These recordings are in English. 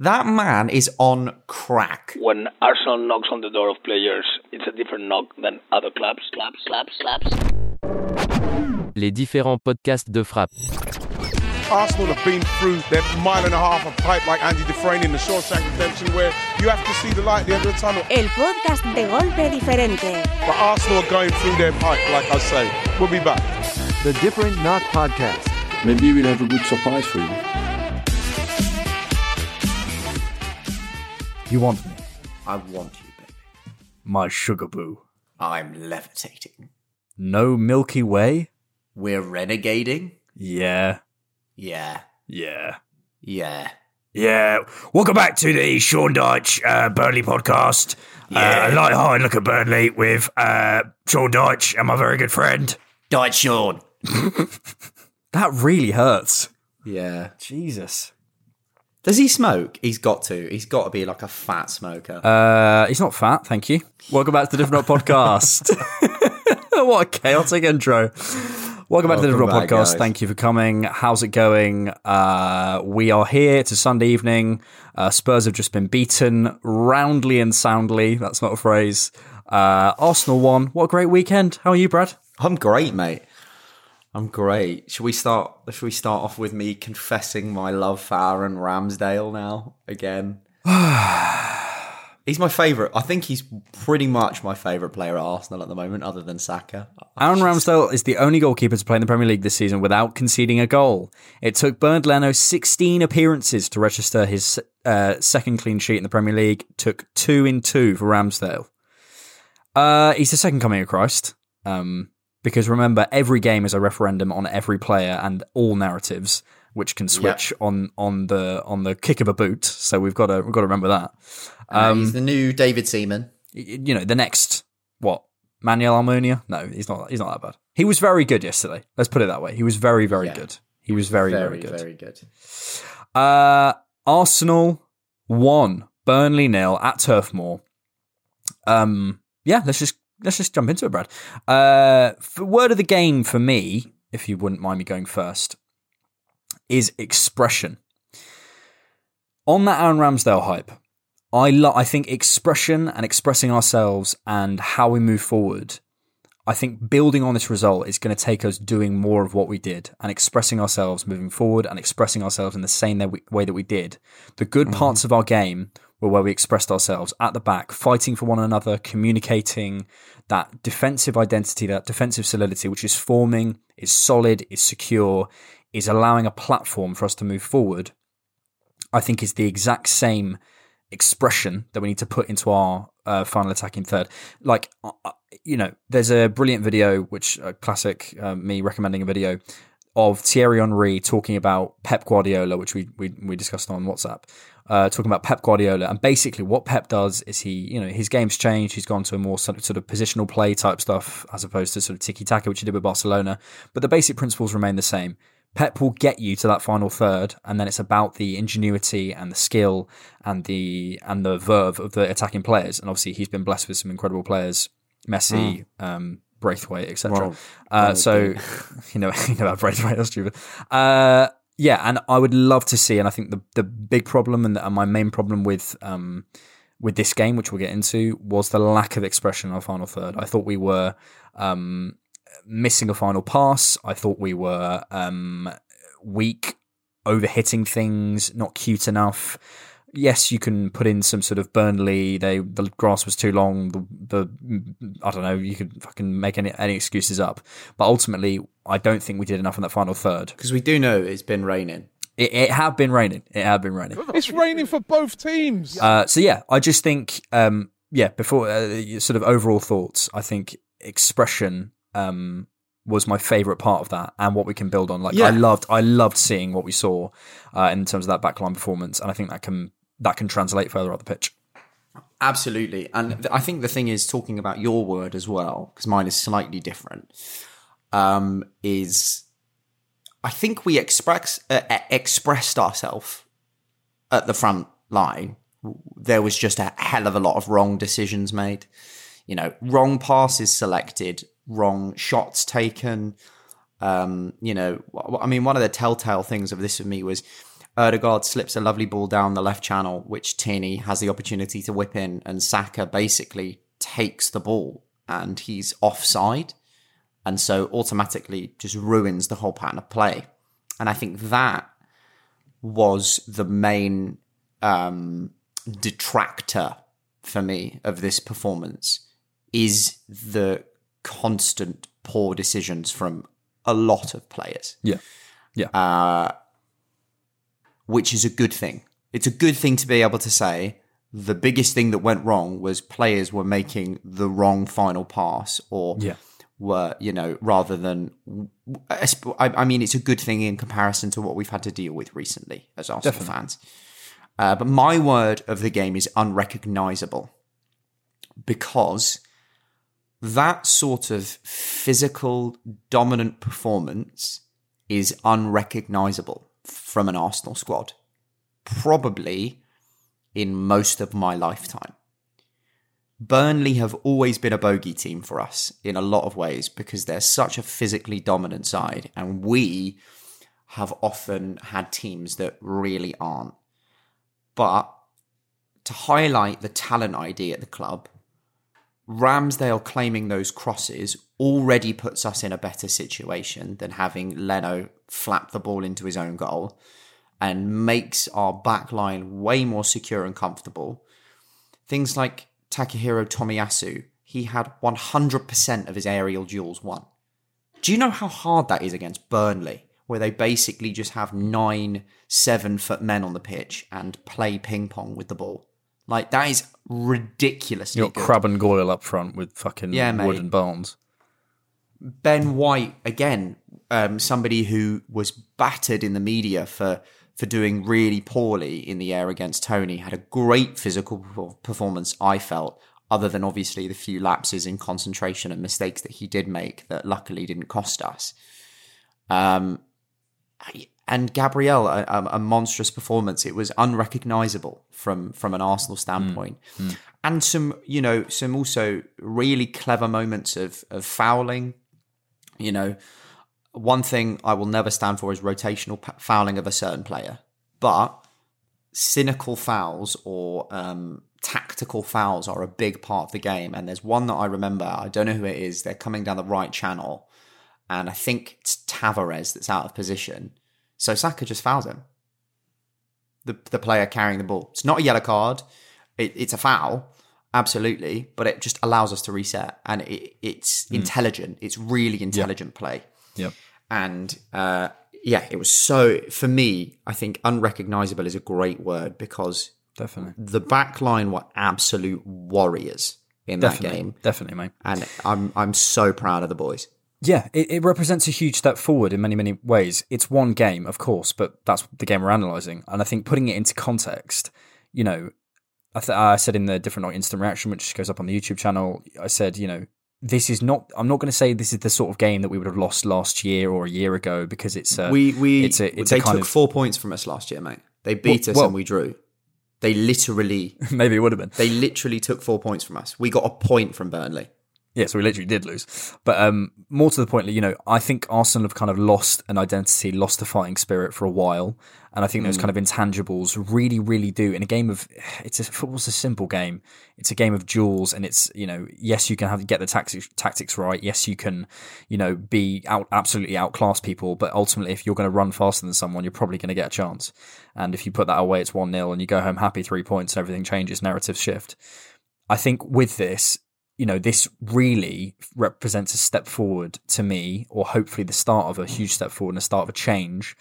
That man is on crack. When Arsenal knocks on the door of players, it's a different knock than other clubs. Claps, slaps, slaps. Les différents podcasts de frappe. Arsenal have been through their mile and a half of pipe like Andy Dufresne in the Shawshank Redemption where you have to see the light at the end of the tunnel. El podcast de golpe diferente. But Arsenal are going through their pipe, like I say. We'll be back. The Different Knock Podcast. Maybe we'll have a good surprise for you. You want me? I want you, baby. My sugar boo. I'm levitating. No Milky Way? We're renegading? Yeah. Yeah. Yeah. Yeah. Yeah. Welcome back to the Sean Dyche uh, Burnley podcast. Yeah. Uh, a light-hearted look at Burnley with uh, Sean Dyche and my very good friend. Died Sean. That really hurts. Yeah. Jesus. Does he smoke? He's got to. He's got to be like a fat smoker. Uh, he's not fat, thank you. Welcome back to the Different podcast. what a chaotic intro. Welcome back to the Different back, podcast. guys. Thank you for coming. How's it going? Uh, we are here. It's a Sunday evening. Uh, Spurs have just been beaten roundly and soundly. That's not a phrase. Uh, Arsenal won. What a great weekend. How are you, Brad? I'm great, mate. I'm great. Should we start? Should we start off with me confessing my love for Aaron Ramsdale now again? he's my favourite. I think he's pretty much my favourite player at Arsenal at the moment, other than Saka. Aaron Ramsdale is the only goalkeeper to play in the Premier League this season without conceding a goal. It took Bernd Leno 16 appearances to register his uh, second clean sheet in the Premier League. Took two in two for Ramsdale. Uh, he's the second coming of Christ. Um, because remember, every game is a referendum on every player and all narratives, which can switch on on the on the kick of a boot. So we've got to we've got to remember that. Um, he's the new David Seaman. you know, the next what Manuel Almunia? No, he's not. He's not that bad. He was very good yesterday. Let's put it that way. He was very, very Yeah. good. He was very, very, very, good. very good. Uh, Arsenal one, Burnley nil at Turf Moor. Um, yeah, let's just let's just jump into it, Brad. Uh, word of the game for me, if you wouldn't mind me going first, is expression. On that Aaron Ramsdale hype, I lo- I think expression and expressing ourselves and how we move forward. I think building on this result is going to take us doing more of what we did and expressing ourselves moving forward and expressing ourselves in the same way that we did. The good parts of our game were where we expressed ourselves at the back, fighting for one another, communicating that defensive identity, that defensive solidity, which is forming, is solid, is secure, is allowing a platform for us to move forward. I think is the exact same expression that we need to put into our uh, final attacking third. Like, uh, uh, you know, there's a brilliant video, which uh, classic me recommending a video of Thierry Henry talking about Pep Guardiola, which we we, we discussed on WhatsApp. Uh, talking about Pep Guardiola, and basically what Pep does is he, you know, his game's changed. He's gone to a more sort of, sort of positional play type stuff as opposed to sort of tiki taka, which he did with Barcelona. But the basic principles remain the same. Pep will get you to that final third, and then it's about the ingenuity and the skill and the and the verve of the attacking players. And obviously, he's been blessed with some incredible players, Messi, um, Braithwaite, etc. Well, uh, so you know, you know about Braithwaite, that's stupid. Uh, yeah, and I would love to see, and I think the the big problem and, the, and my main problem with um with this game, which we'll get into, was the lack of expression in our final third. I thought we were um missing a final pass. I thought we were um, weak, over hitting things, not cute enough. Yes, you can put in some sort of Burnley. They the grass was too long. The, the I don't know. You could fucking make any any excuses up. But ultimately, I don't think we did enough in that final third. Because we do know it's been raining. It, it had been raining. It had been raining. It's raining for both teams. Uh, so yeah, I just think, um, yeah, before uh, sort of overall thoughts, I think expression um, was my favorite part of that, and what we can build on. Like Yeah. I loved, I loved seeing what we saw uh, in terms of that backline performance, and I think that can that can translate further up the pitch. Absolutely. And I think the thing is, talking about your word as well, because mine is slightly different, um, is I think we express, uh, expressed ourselves at the front line. There was just a hell of a lot of wrong decisions made. You know, wrong passes selected, wrong shots taken. Um, you know, I mean, one of the telltale things of this for me was Odegaard slips a lovely ball down the left channel, which Tierney has the opportunity to whip in, and Saka basically takes the ball and he's offside. And so automatically just ruins the whole pattern of play. And I think that was the main um, detractor for me of this performance is the constant poor decisions from a lot of players Yeah, yeah, uh, which is a good thing. It's a good thing to be able to say the biggest thing that went wrong was players were making the wrong final pass or yeah. were, you know, rather than. I, I mean, it's a good thing in comparison to what we've had to deal with recently as Arsenal Definitely. fans. Uh, but my word of the game is unrecognizable because that sort of physical dominant performance is unrecognizable from an Arsenal squad. Probably in most of my lifetime. Burnley have always been a bogey team for us in a lot of ways because they're such a physically dominant side, and we have often had teams that really aren't. But to highlight the talent ID at the club, Ramsdale claiming those crosses already puts us in a better situation than having Leno flap the ball into his own goal and makes our back line way more secure and comfortable. Things like Takehiro Tomiyasu, he had 100% of his aerial duels won. Do you know how hard that is against Burnley, where they basically just have nine, seven foot men on the pitch and play ping pong with the ball? Like, that is ridiculous. You got good. Crabbe and Goyle up front with fucking Yeah, mate. Wood and Barnes. Ben White again, um, somebody who was battered in the media for for doing really poorly in the air against Toney, had a great physical performance. I felt, other than obviously the few lapses in concentration and mistakes that he did make that luckily didn't cost us. Um, and Gabriel, a, a, a monstrous performance. It was unrecognizable from from an Arsenal standpoint, and some you know some also really clever moments of of fouling. You know, one thing I will never stand for is rotational fouling of a certain player, but cynical fouls or um, tactical fouls are a big part of the game. And there's one that I remember. I don't know who it is. They're coming down the right channel, and I think it's Tavares that's out of position. So Saka just fouls him. The the player carrying the ball. It's not a yellow card. It, it's a foul, absolutely, but it just allows us to reset, and it, it's intelligent. It's really intelligent play. Yep. And uh, yeah, it was so for me. I think unrecognizable is a great word because Definitely. the back line were absolute warriors in that Definitely. game, Definitely, mate. and I'm I'm so proud of the boys. Yeah, it, it represents a huge step forward in many, many ways. It's one game, of course, but that's the game we're analysing. And I think putting it into context, you know, I, th- I said in the different like, instant reaction, which goes up on the YouTube channel, I said, you know, this is not. I'm not going to say this is the sort of game that we would have lost last year or a year ago because it's a. we we it's a it's they took of four points from us last year, mate. They beat Well- us well- and we drew. They literally maybe it would have been. they literally took four points from us. We got a point from Burnley. Yeah, so we literally did lose. But um, more to the point, you know, I think Arsenal have kind of lost an identity, lost a fighting spirit for a while. And I think those Mm. kind of intangibles really, really do. In a game of, it's a football's a simple game. It's a game of duels, and it's you know, yes, you can have get the tactics tactics right. Yes, you can, you know, be out absolutely outclass people. But ultimately, if you're going to run faster than someone, you're probably going to get a chance. And if you put that away, it's one 0 and you go home happy, three points, and everything changes, narratives shift. I think with this, you know, this really represents a step forward to me, or hopefully the start of a huge step forward and the start of a change.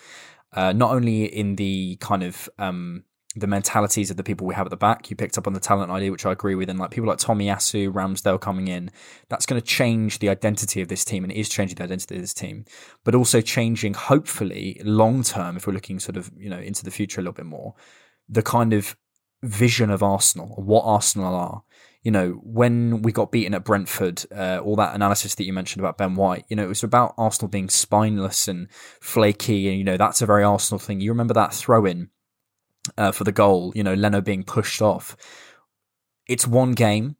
Uh, not only in the kind of um, the mentalities of the people we have at the back. You picked up on the talent idea, which I agree with, and like people like Tomiyasu, Ramsdale coming in, that's going to change the identity of this team, and it is changing the identity of this team, but also changing, hopefully, long term, if we're looking sort of you know into the future a little bit more, the kind of vision of Arsenal, what Arsenal are. You know, when we got beaten at Brentford, uh, all that analysis that you mentioned about Ben White, you know, it was about Arsenal being spineless and flaky, and you know that's a very Arsenal thing. You remember that throw in uh, for the goal, you know, Leno being pushed off. It's one game,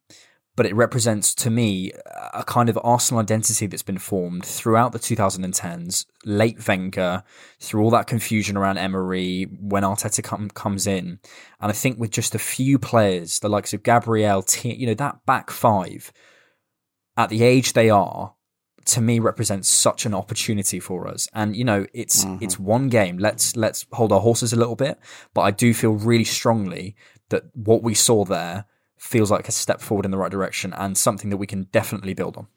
but it represents to me a kind of Arsenal identity that's been formed throughout the 2010s, late Wenger, through all that confusion around Emery, when Arteta come, comes in. And I think with just a few players, the likes of Gabriel, T- you know, that back five, at the age they are, to me represents such an opportunity for us. And you know, it's Mhm. it's one game. Let's let's hold our horses a little bit, but I do feel really strongly that what we saw there feels like a step forward in the right direction and something that we can definitely build on.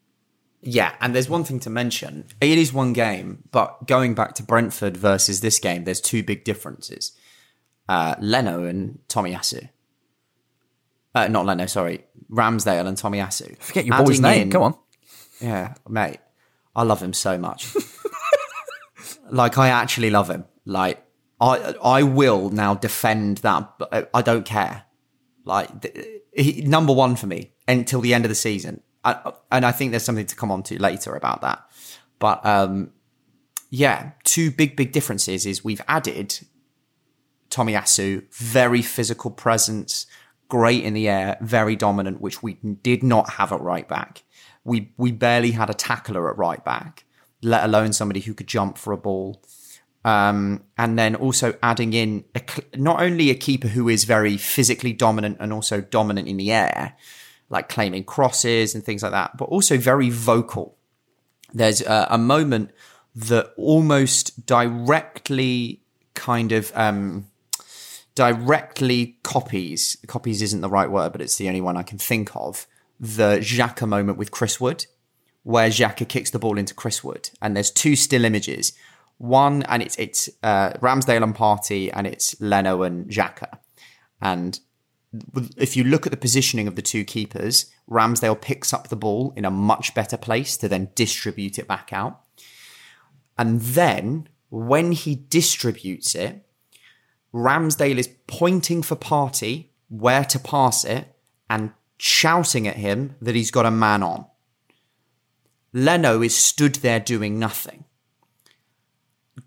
Yeah, and there's one thing to mention. It is one game, but going back to Brentford versus this game, there's two big differences. Uh, Leno and Tomiyasu. Uh, not Leno, sorry. Ramsdale and Tomiyasu. Forget your boy's name. Come on. Yeah, mate. I love him so much. like I actually love him. Like I I will now defend that. I don't care. Like he, number one for me until the end of the season. I, and I think there's something to come on to later about that. But um, yeah, two big big differences is we've added Tommy Tomiyasu, very physical presence, great in the air, very dominant, which we did not have at right back. We we barely had a tackler at right back, let alone somebody who could jump for a ball. Um, and then also adding in a, not only a keeper who is very physically dominant and also dominant in the air, like claiming crosses and things like that, but also very vocal. There's a, a moment that almost directly kind of um, directly copies copies isn't the right word, but it's the only one I can think of. The Xhaka moment with Chris Wood, where Xhaka kicks the ball into Chris Wood, and there's two still images. One and it's it's uh, Ramsdale and Partey, and it's Leno and Xhaka. And if you look at the positioning of the two keepers, Ramsdale picks up the ball in a much better place to then distribute it back out. And then when he distributes it, Ramsdale is pointing for Partey where to pass it and shouting at him that he's got a man on. Leno is stood there doing nothing.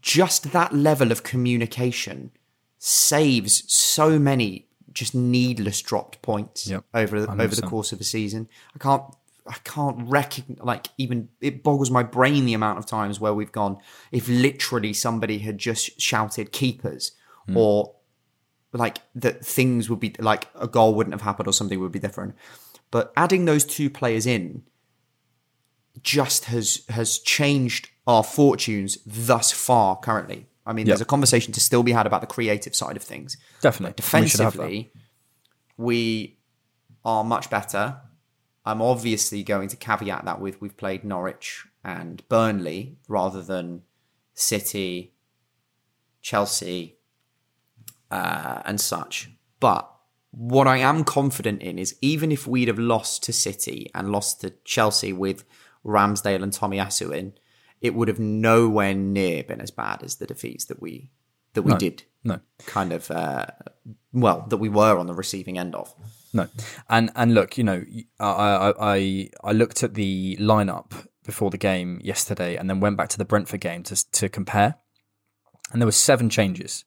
Just that level of communication saves so many just needless dropped points Yep, over over the course of a season. I can't I can't recognize like even it boggles my brain the amount of times where we've gone if literally somebody had just shouted keepers Hmm. or like that things would be like a goal wouldn't have happened or something would be different. But adding those two players in just has has changed our fortunes thus far currently. I mean, Yep. there's a conversation to still be had about the creative side of things. Definitely. But We should have that. defensively, we are much better. I'm obviously going to caveat that with we've played Norwich and Burnley rather than City, Chelsea, uh, and such. But what I am confident in is even if we'd have lost to City and lost to Chelsea with Ramsdale and Tomiyasu in, it would have nowhere near been as bad as the defeats that we that we No. did. No. Kind of uh, well, that we were on the receiving end of. No, and and look, you know, I I I, looked at the lineup before the game yesterday, and then went back to the Brentford game to to compare, and there were seven changes.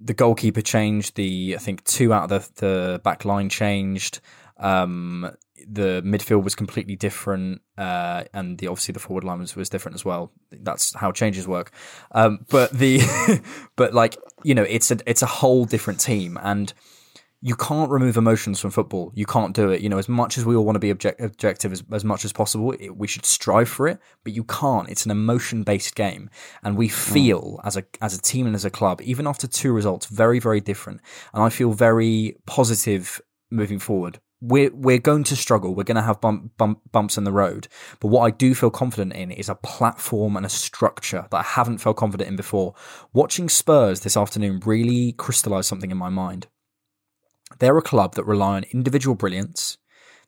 The goalkeeper changed. The I think two out of the the back line changed. Um, the midfield was completely different, uh, and the obviously the forward line was, was different as well. That's how changes work. Um, but the but like you know, it's a it's a whole different team, and you can't remove emotions from football. You can't do it. You know, as much as we all want to be object- objective as, as much as possible, it, we should strive for it, but you can't. It's an emotion based game. And we feel mm. as a, as a team and as a club, even after two results, very, very different. And I feel very positive moving forward. We're, we're going to struggle. We're going to have bump, bump, bumps in the road. But what I do feel confident in is a platform and a structure that I haven't felt confident in before. Watching Spurs this afternoon really crystallized something in my mind they're a club that rely on individual brilliance.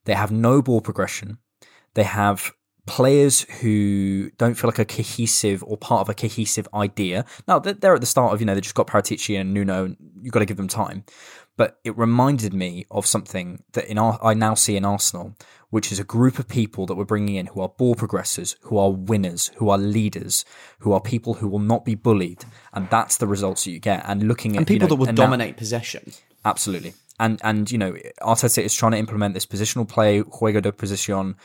They have no ball progression. They have players who don't feel like a cohesive or part of a cohesive idea. Now they're at the start of you know they just got Paratici and Nuno. You've got to give them time. But it reminded me of something that in our, I now see in Arsenal, which is a group of people that we're bringing in who are ball progressors, who are winners, who are leaders, who are people who will not be bullied, and that's the results that you get. And looking at and people you know, that will dominate now, possession. Absolutely, and and you know Arteta is trying to implement this positional play, juego de posición.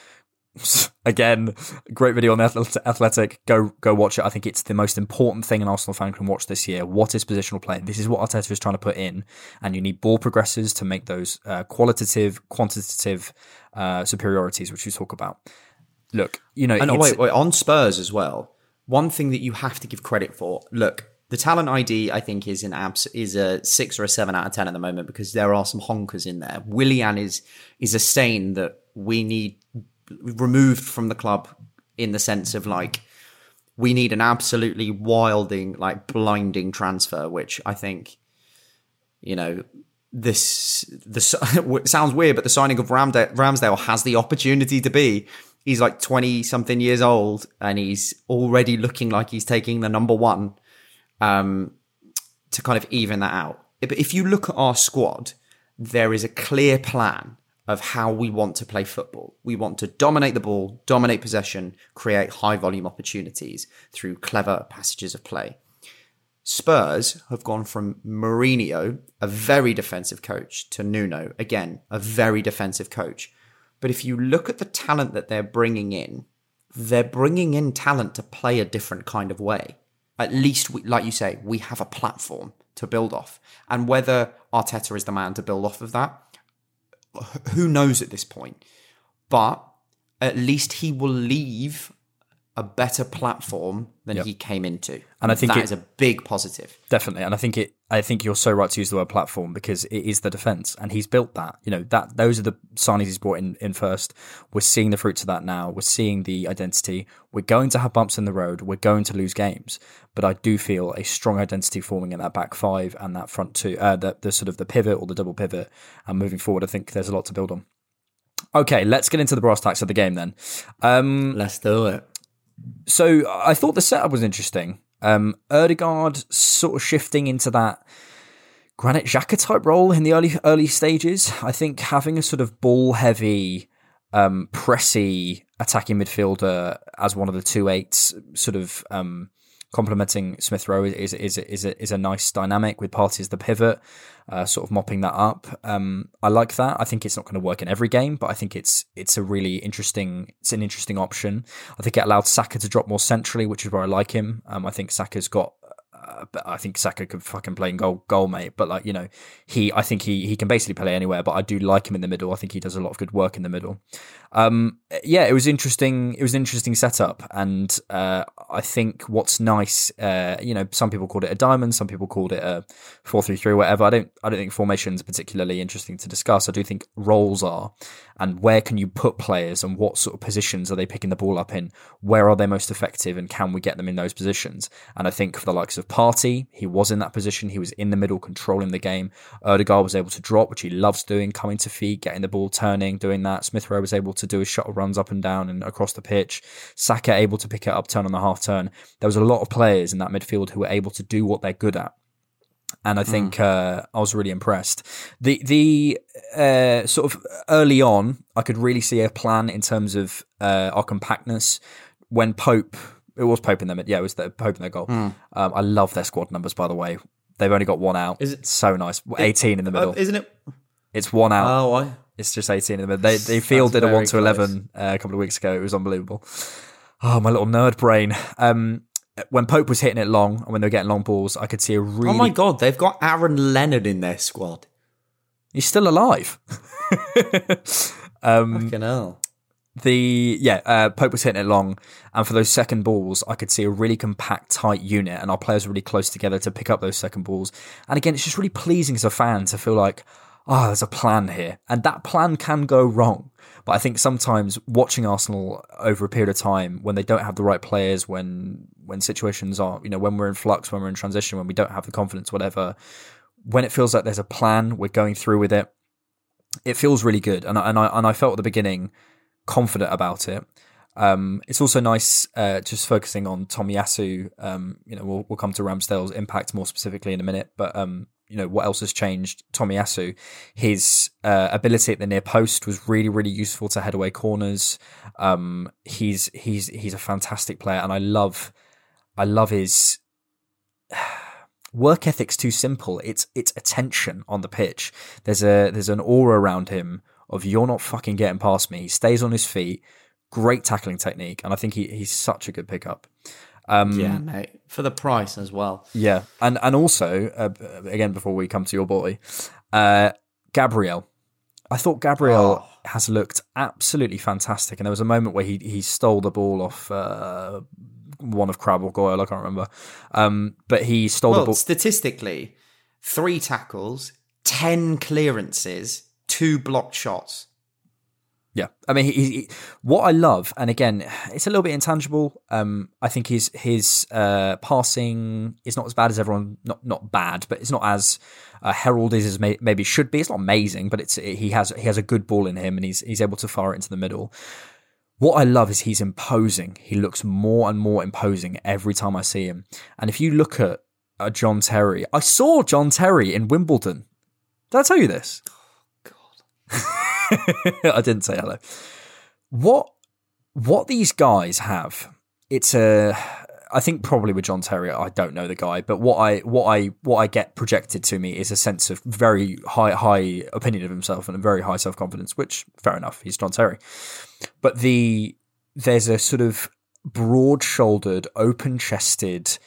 Again, great video on the Athletic. Go go watch it. I think it's the most important thing an Arsenal fan can watch this year. What is positional play? This is what Arteta is trying to put in, and you need ball progressors to make those uh, qualitative, quantitative uh, superiorities, which we talk about. Look, you know, and wait, wait, on Spurs as well. One thing that you have to give credit for. Look, the talent ID, I think, is an abs- is a six or a seven out of ten at the moment because there are some honkers in there. Willian is is a stain that we need removed from the club in the sense of like we need an absolutely wilding, like blinding transfer, which I think, you know, this this sounds weird, but the signing of Ramsdale, Ramsdale has the opportunity to be. He's like twenty something years old, and he's already looking like he's taking the number one um, to kind of even that out. But if you look at our squad, there is a clear plan of how we want to play football. We want to dominate the ball, dominate possession, create high volume opportunities through clever passages of play. Spurs have gone from Mourinho, a very defensive coach, to Nuno, again, a very defensive coach. But if you look at the talent that they're bringing in, they're bringing in talent to play a different kind of way at least, we, like you say, we have a platform to build off. And whether Arteta is the man to build off of that, who knows at this point? But at least he will leave a better platform than yep. he came into. And I think that it, is a big positive. Definitely. And I think it I think you're so right to use the word platform because it is the defense and he's built that. You know, that those are the signings he's brought in, in first. We're seeing the fruits of that now. We're seeing the identity. We're going to have bumps in the road. We're going to lose games. But I do feel a strong identity forming in that back five and that front two, uh, the, the sort of the pivot or the double pivot. And moving forward, I think there's a lot to build on. Okay, let's get into the brass tacks of the game then. Um, let's do it. So I thought the setup was interesting. Um, Odegaard sort of shifting into that Granit Xhaka type role in the early early stages. I think having a sort of ball heavy, um, pressy attacking midfielder as one of the two eights, sort of um, complementing Smith Rowe is is is a, is a nice dynamic with Partey as the pivot, uh, sort of mopping that up. Um, I like that. I think it's not going to work in every game, but I think it's it's a really interesting it's an interesting option. I think it allowed Saka to drop more centrally, which is where I like him. Um, I think Saka's got uh, I think Saka could fucking play in goal, goal, mate. But like you know, he I think he he can basically play anywhere. But I do like him in the middle. I think he does a lot of good work in the middle. Um, yeah, it was interesting. It was an interesting setup, and uh, I think what's nice, uh, you know, some people called it a diamond, some people called it a four three three, whatever. I don't I don't think formations particularly interesting to discuss. I do think roles are, and where can you put players, and what sort of positions are they picking the ball up in? Where are they most effective, and can we get them in those positions? And I think for the likes of Partey, He was in that position. He was in the middle, controlling the game. Odegaard was able to drop, which he loves doing, coming to feet, getting the ball turning, doing that. Smith Rowe was able to do his shuttle runs up and down and across the pitch. Saka able to pick it up, turn on the half turn. There was a lot of players in that midfield who were able to do what they're good at and I think mm. uh, I was really impressed. The the uh, sort of early on, I could really see a plan in terms of uh, our compactness when Pope it was Pope in them. Yeah, it was the Pope in their goal. Mm. Um, I love their squad numbers, by the way. They've only got one out. Is it so nice? Eighteen in the middle, uh, isn't it? It's one out. Oh, I It's just 18 of them. They they fielded a 1 to 11 uh, a couple of weeks ago. It was unbelievable. Oh, my little nerd brain. Um, when Pope was hitting it long and when they were getting long balls, I could see a really. Oh my god, they've got Aaron Lennon in their squad. He's still alive. um, Fucking hell. the yeah, uh, Pope was hitting it long, and for those second balls, I could see a really compact, tight unit, and our players were really close together to pick up those second balls. And again, it's just really pleasing as a fan to feel like, oh, there's a plan here, and that plan can go wrong. But I think sometimes watching Arsenal over a period of time, when they don't have the right players, when when situations are, you know, when we're in flux, when we're in transition, when we don't have the confidence, whatever, when it feels like there's a plan, we're going through with it. It feels really good, and I, and I and I felt at the beginning confident about it. Um, it's also nice uh, just focusing on Tomiyasu. Um, you know, we'll, we'll come to Ramsdale's impact more specifically in a minute, but um, you know what else has changed? Tommy Tomiyasu, his uh, ability at the near post was really, really useful to head away corners. Um, he's he's he's a fantastic player, and I love, I love his work ethic's too simple. It's it's attention on the pitch. There's a there's an aura around him of you're not fucking getting past me. He stays on his feet. Great tackling technique, and I think he, he's such a good pickup. Um, yeah, mate. For the price as well. Yeah, and and also uh, again before we come to your boy, uh, Gabriel. I thought Gabriel Oh. has looked absolutely fantastic, and there was a moment where he he stole the ball off uh, one of Crabbe or Goyle, I can't remember, um, but he stole the ball. statistically, three tackles, ten clearances, two blocked shots. Yeah, I mean, he, he, what I love, and again, it's a little bit intangible. Um, I think his his uh, passing is not as bad as everyone. Not not bad, but it's not as uh, heralded as may, maybe should be. It's not amazing, but it's he has he has a good ball in him, and he's he's able to fire it into the middle. What I love is he's imposing. He looks more and more imposing every time I see him. And if you look at uh, John Terry, I saw John Terry in Wimbledon. Did I tell you this? I didn't say hello. What what these guys have, it's a I think probably with John Terry, I don't know the guy, but what I what I what I get projected to me is a sense of very high high opinion of himself and a very high self confidence, which fair enough, he's John Terry. But the there's a sort of broad shouldered, open chested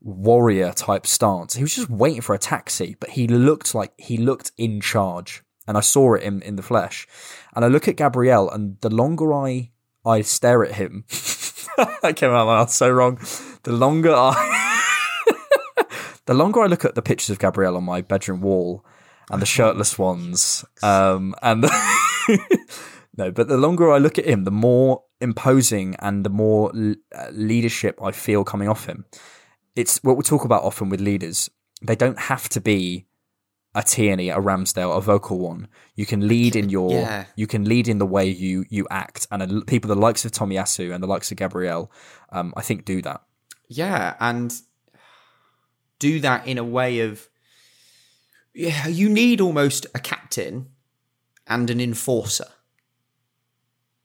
warrior type stance. He was just waiting for a taxi, but he looked like he looked in charge. And I saw it in, in the flesh. And I look at Gabriel, and the longer I I stare at him, that came out of my mouth so wrong. The longer I the longer I look at the pictures of Gabriel on my bedroom wall and the shirtless ones, um, and the no, but the longer I look at him, the more imposing and the more l- uh, leadership I feel coming off him. It's what we talk about often with leaders. They don't have to be a Tierney, a Ramsdale, a vocal one. You can lead in your, Yeah. you can lead in the way you you act, and uh, people the likes of Tommy Tomiyasu and the likes of Gabriel, um, I think do that. Yeah, and do that in a way of yeah, you need almost a captain and an enforcer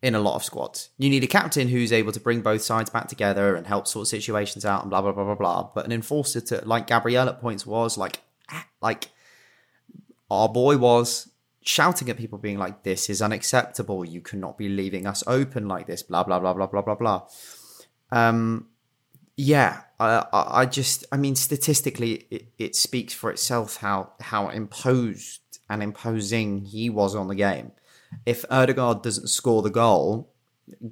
in a lot of squads. You need a captain who's able to bring both sides back together and help sort situations out and blah blah blah blah blah. But an enforcer to like Gabriel at points was like like our boy was shouting at people being like this is unacceptable. You cannot be leaving us open like this blah blah blah blah blah blah blah. Um yeah i i just i mean statistically it, it speaks for itself how how imposed and imposing he was on the game. If Odegaard doesn't score the goal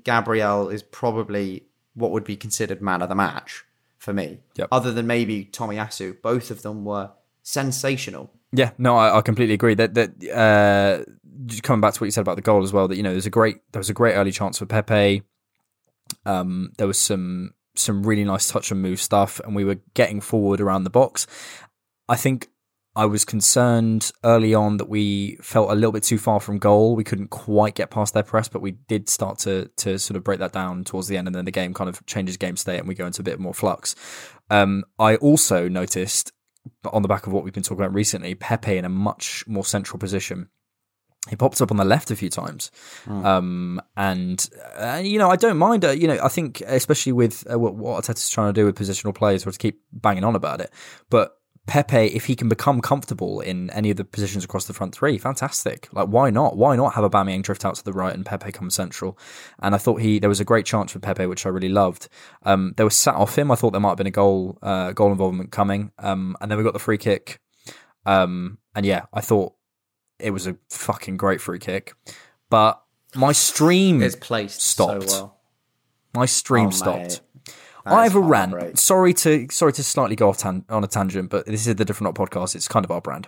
gabriel is probably what would be considered man of the match for me. Yep. other than maybe tomiyasu both of them were sensational Yeah, no, I, I completely agree. That that uh, coming back to what you said about the goal as well. That you know, there's a great there was a great early chance for Pepe. Um, there was some some really nice touch and move stuff, and we were getting forward around the box. I think I was concerned early on that we felt a little bit too far from goal. We couldn't quite get past their press, but we did start to to sort of break that down towards the end, and then the game kind of changes game state, and we go into a bit more flux. Um, I also noticed on the back of what we've been talking about recently, Pepe in a much more central position. He popped up on the left a few times, um, and uh, you know I don't mind. Uh, you know I think especially with uh, what, what Arteta's trying to do with positional players, or to keep banging on about it. But Pepe, if he can become comfortable in any of the positions across the front three, fantastic. Like, why not? Why not have a Aubameyang drift out to the right and Pepe come central? And I thought he there was a great chance for Pepe, which I really loved. Um, there was sat off him. I thought there might have been a goal uh, goal involvement coming. Um, and then we got the free kick. Um, and yeah, I thought it was a fucking great free kick. But my stream It's placed stopped. so well. My stream Oh, stopped. mate. I have a rant. Sorry to sorry to slightly go off tan- on a tangent, but this is the different Knock podcast. It's kind of our brand.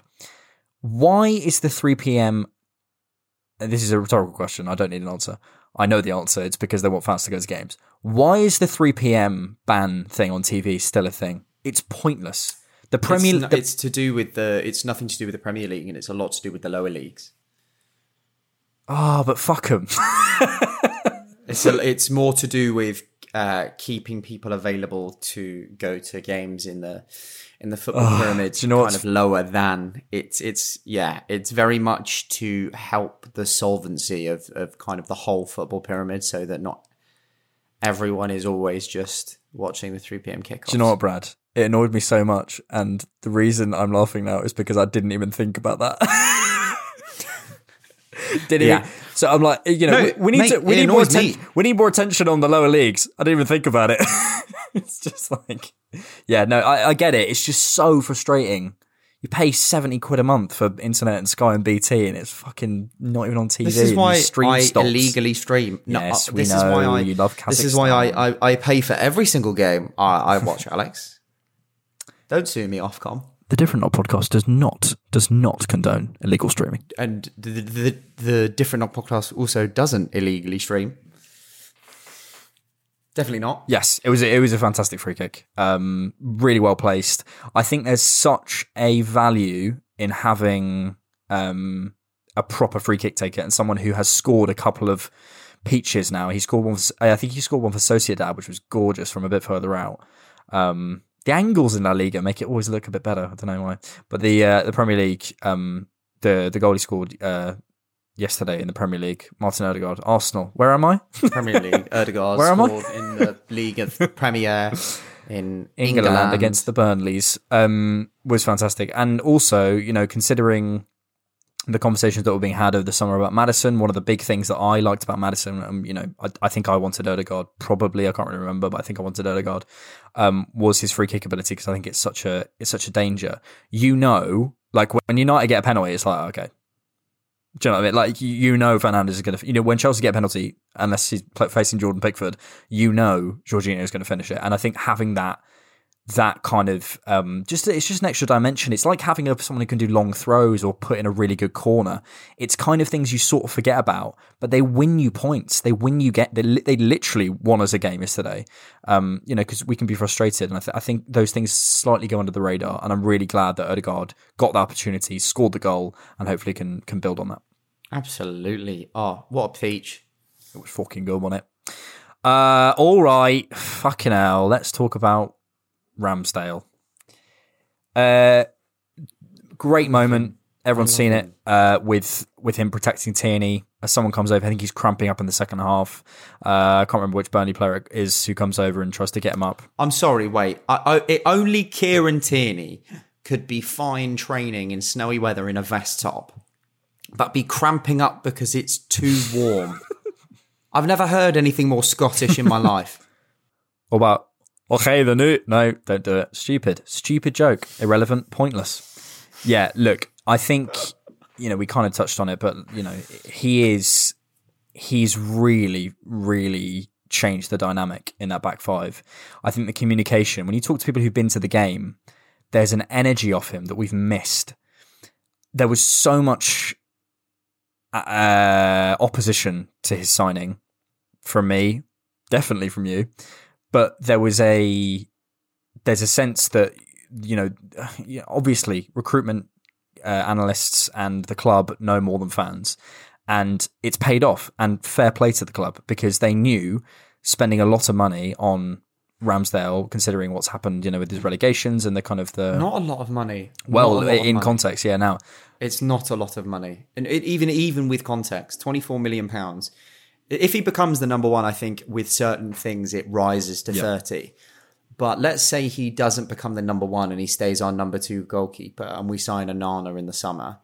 Why is the three p.m. This is a rhetorical question. I don't need an answer. I know the answer. It's because they want fans to go to games. Why is the three p.m. ban thing on TV still a thing? It's pointless. The Premier It's, the- it's to do with the. It's nothing to do with the Premier League, and it's a lot to do with the lower leagues. Ah, but fuck them. It's a, it's more to do with uh, keeping people available to go to games in the in the football Oh, pyramids do you know kind of lower than it's it's yeah it's very much to help the solvency of of kind of the whole football pyramid so that not everyone is always just watching the 3 p.m. kickoff. Do you know what, Brad? It annoyed me so much, and the reason I'm laughing now is because I didn't even think about that. Did Yeah. So I'm like, you know, No, we, we need mate, to, we need more attention. We need more attention on the lower leagues. I didn't even think about it. it's just like, yeah, no, I, I get it. It's just so frustrating. You pay seventy quid a month for internet and Sky and BT, and it's fucking not even on TV. This is why I stops. illegally stream. No, Yes, uh, we this is why. I You love This is why I, I, I pay for every single game I, I watch. Alex, don't sue me, Ofcom. The Different Knock podcast does not does not condone illegal streaming. And the the, the, different Knock podcast also doesn't illegally stream. Definitely not. Yes, it was a, it was a fantastic free kick. Um, really well placed. I think there's such a value in having um, a proper free kick taker and someone who has scored a couple of peaches now. He scored one. For, I think he scored one for Sociedad, which was gorgeous from a bit further out. Um, the angles in La Liga make it always look a bit better. I don't know why, but the uh, the Premier League, um, the the goal he scored uh, yesterday in the Premier League, Martin Odegaard, Arsenal. Where am I? Premier League. Odegaard Where am I? scored in the League of Premier in England, England, against the Burnleys um, was fantastic. And also, you know, considering the conversations that were being had over the summer about Madison, one of the big things that I liked about Madison, um, you know, I, I think I wanted Odegaard, probably, I can't really remember, but I think I wanted Odegaard, um, was his free kick ability because I think it's such a it's such a danger. You know, like when United get a penalty, it's like, okay. Do you know what I mean? Like, you, know Fernandes is going to, you know, when Chelsea get a penalty, unless he's facing Jordan Pickford, you know Jorginho is going to finish it. And I think having that that kind of um, just it's just an extra dimension. It's like having a, someone who can do long throws or put in a really good corner. It's kind of things you sort of forget about, but they win you points. They win you get. They, li- they literally won us a game yesterday. Um, you know, because we can be frustrated, and I, th- I think those things slightly go under the radar. And I'm really glad that Odegaard got the opportunity, scored the goal, and hopefully can can build on that. Absolutely. Oh, what a peach. It was fucking good, wasn't it? Uh, all right, fucking hell. Let's talk about Ramsdale. Uh, great moment. Everyone's seen it. Uh, with with him protecting Tierney. As someone comes over, I think he's cramping up in the second half. Uh, I can't remember which Burnley player it is who comes over and tries to get him up. I'm sorry, wait. I, I, it, only Kieran Tierney could be fine training in snowy weather in a vest top, but be cramping up because it's too warm. I've never heard anything more Scottish in my life. What about okay the new? No, don't do it. Stupid, stupid joke. Irrelevant, pointless. Yeah, look, I think you know we kind of touched on it, but you know he is he's really, really changed the dynamic in that back five. I think the communication when you talk to people who've been to the game, there's an energy off him that we've missed. There was so much uh, opposition to his signing from me, definitely from you but there was a there's a sense that you know obviously recruitment uh, analysts and the club know more than fans and it's paid off and fair play to the club because they knew spending a lot of money on Ramsdale considering what's happened you know with his relegations and the kind of the Not a lot of money. well Not a lot of in money. context yeah now It's not a lot of money, and it, even even with context, twenty four million pounds. If he becomes the number one, I think with certain things it rises to Yeah. thirty. But let's say he doesn't become the number one and he stays our number two goalkeeper, and we sign a Nana in the summer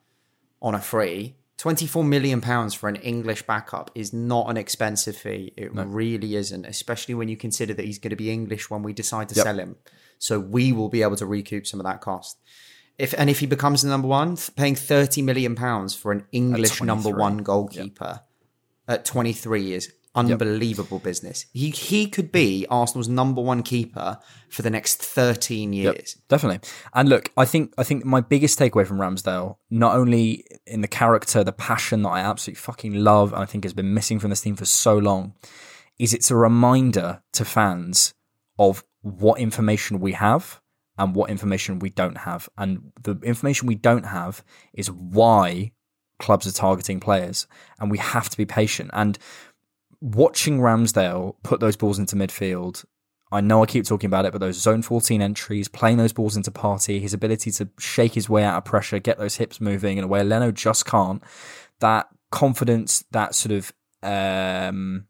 on a free. Twenty-four million pounds for an English backup is not an expensive fee. It No. really isn't, especially when you consider that he's going to be English when we decide to Yep. sell him. So we will be able to recoup some of that cost. If and if he becomes the number one, paying thirty million pounds for an English number one goalkeeper at twenty three is unbelievable business. He he could be Arsenal's number one keeper for the next thirteen years. Definitely. And look, I think I think my biggest takeaway from Ramsdale, not only in the character, the passion that I absolutely fucking love, and I think has been missing from this team for so long, is it's a reminder to fans of what information we have and what information we don't have. And the information we don't have is why clubs are targeting players. And we have to be patient. And watching Ramsdale put those balls into midfield, I know I keep talking about it, but those zone 14 entries, playing those balls into Partey, his ability to shake his way out of pressure, get those hips moving in a way Leno just can't, that confidence, that sort of um,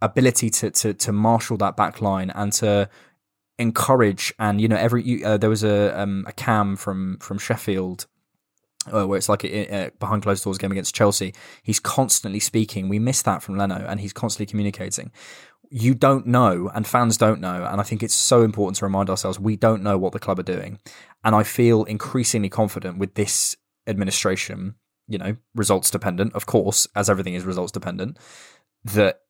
ability to, to, to marshal that back line and to encourage and you know every uh, there was a um, a cam from from Sheffield uh, where it's like a, a behind closed doors game against Chelsea. He's constantly speaking. We miss that from Leno, and he's constantly communicating. You don't know, and fans don't know, and I think it's so important to remind ourselves we don't know what the club are doing. And I feel increasingly confident with this administration. You know, results dependent, of course, as everything is results dependent. That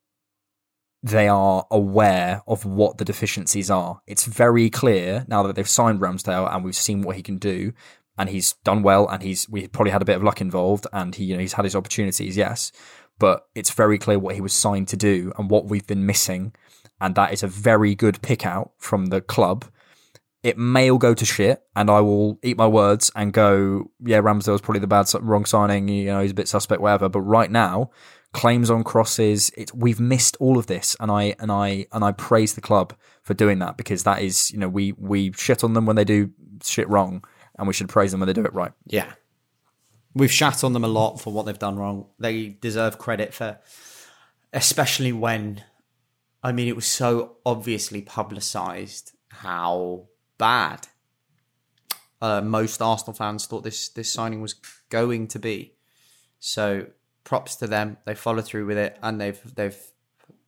they are aware of what the deficiencies are. It's very clear now that they've signed Ramsdale and we've seen what he can do, and he's done well, and he's we probably had a bit of luck involved, and he you know he's had his opportunities, yes, but it's very clear what he was signed to do and what we've been missing, and that is a very good pick out from the club. It may all go to shit, and I will eat my words and go, yeah, Ramsdale was probably the bad wrong signing. You know, he's a bit suspect, whatever. But right now, claims on crosses. We've missed all of this, and I and I and I praise the club for doing that because that is, you know, we we shit on them when they do shit wrong, and we should praise them when they do it right. Yeah. We've shat on them a lot for what they've done wrong. They deserve credit for, especially when, I mean, it was so obviously publicised how bad uh, most Arsenal fans thought this this signing was going to be. So props to them. They followed through with it, and they've they've.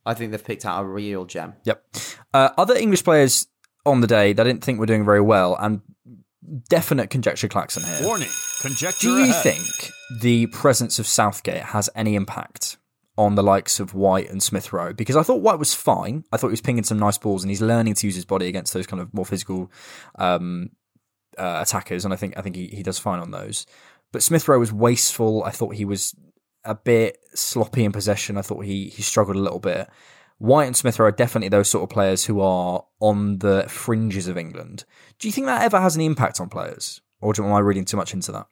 I think they've picked out a real gem. Yep. Uh, other English players on the day that I didn't think were doing very well, and definite conjecture klaxon here. Warning, conjecture Do you ahead. think the presence of Southgate has any impact on the likes of White and Smith Rowe? Because I thought White was fine. I thought he was pinging some nice balls, and he's learning to use his body against those kind of more physical um, uh, attackers, and I think I think he, he does fine on those. But Smith Rowe was wasteful. I thought he was a bit sloppy in possession. I thought he he struggled a little bit. White and Smith are definitely those sort of players who are on the fringes of England. Do you think that ever has any impact on players, or am I reading too much into that?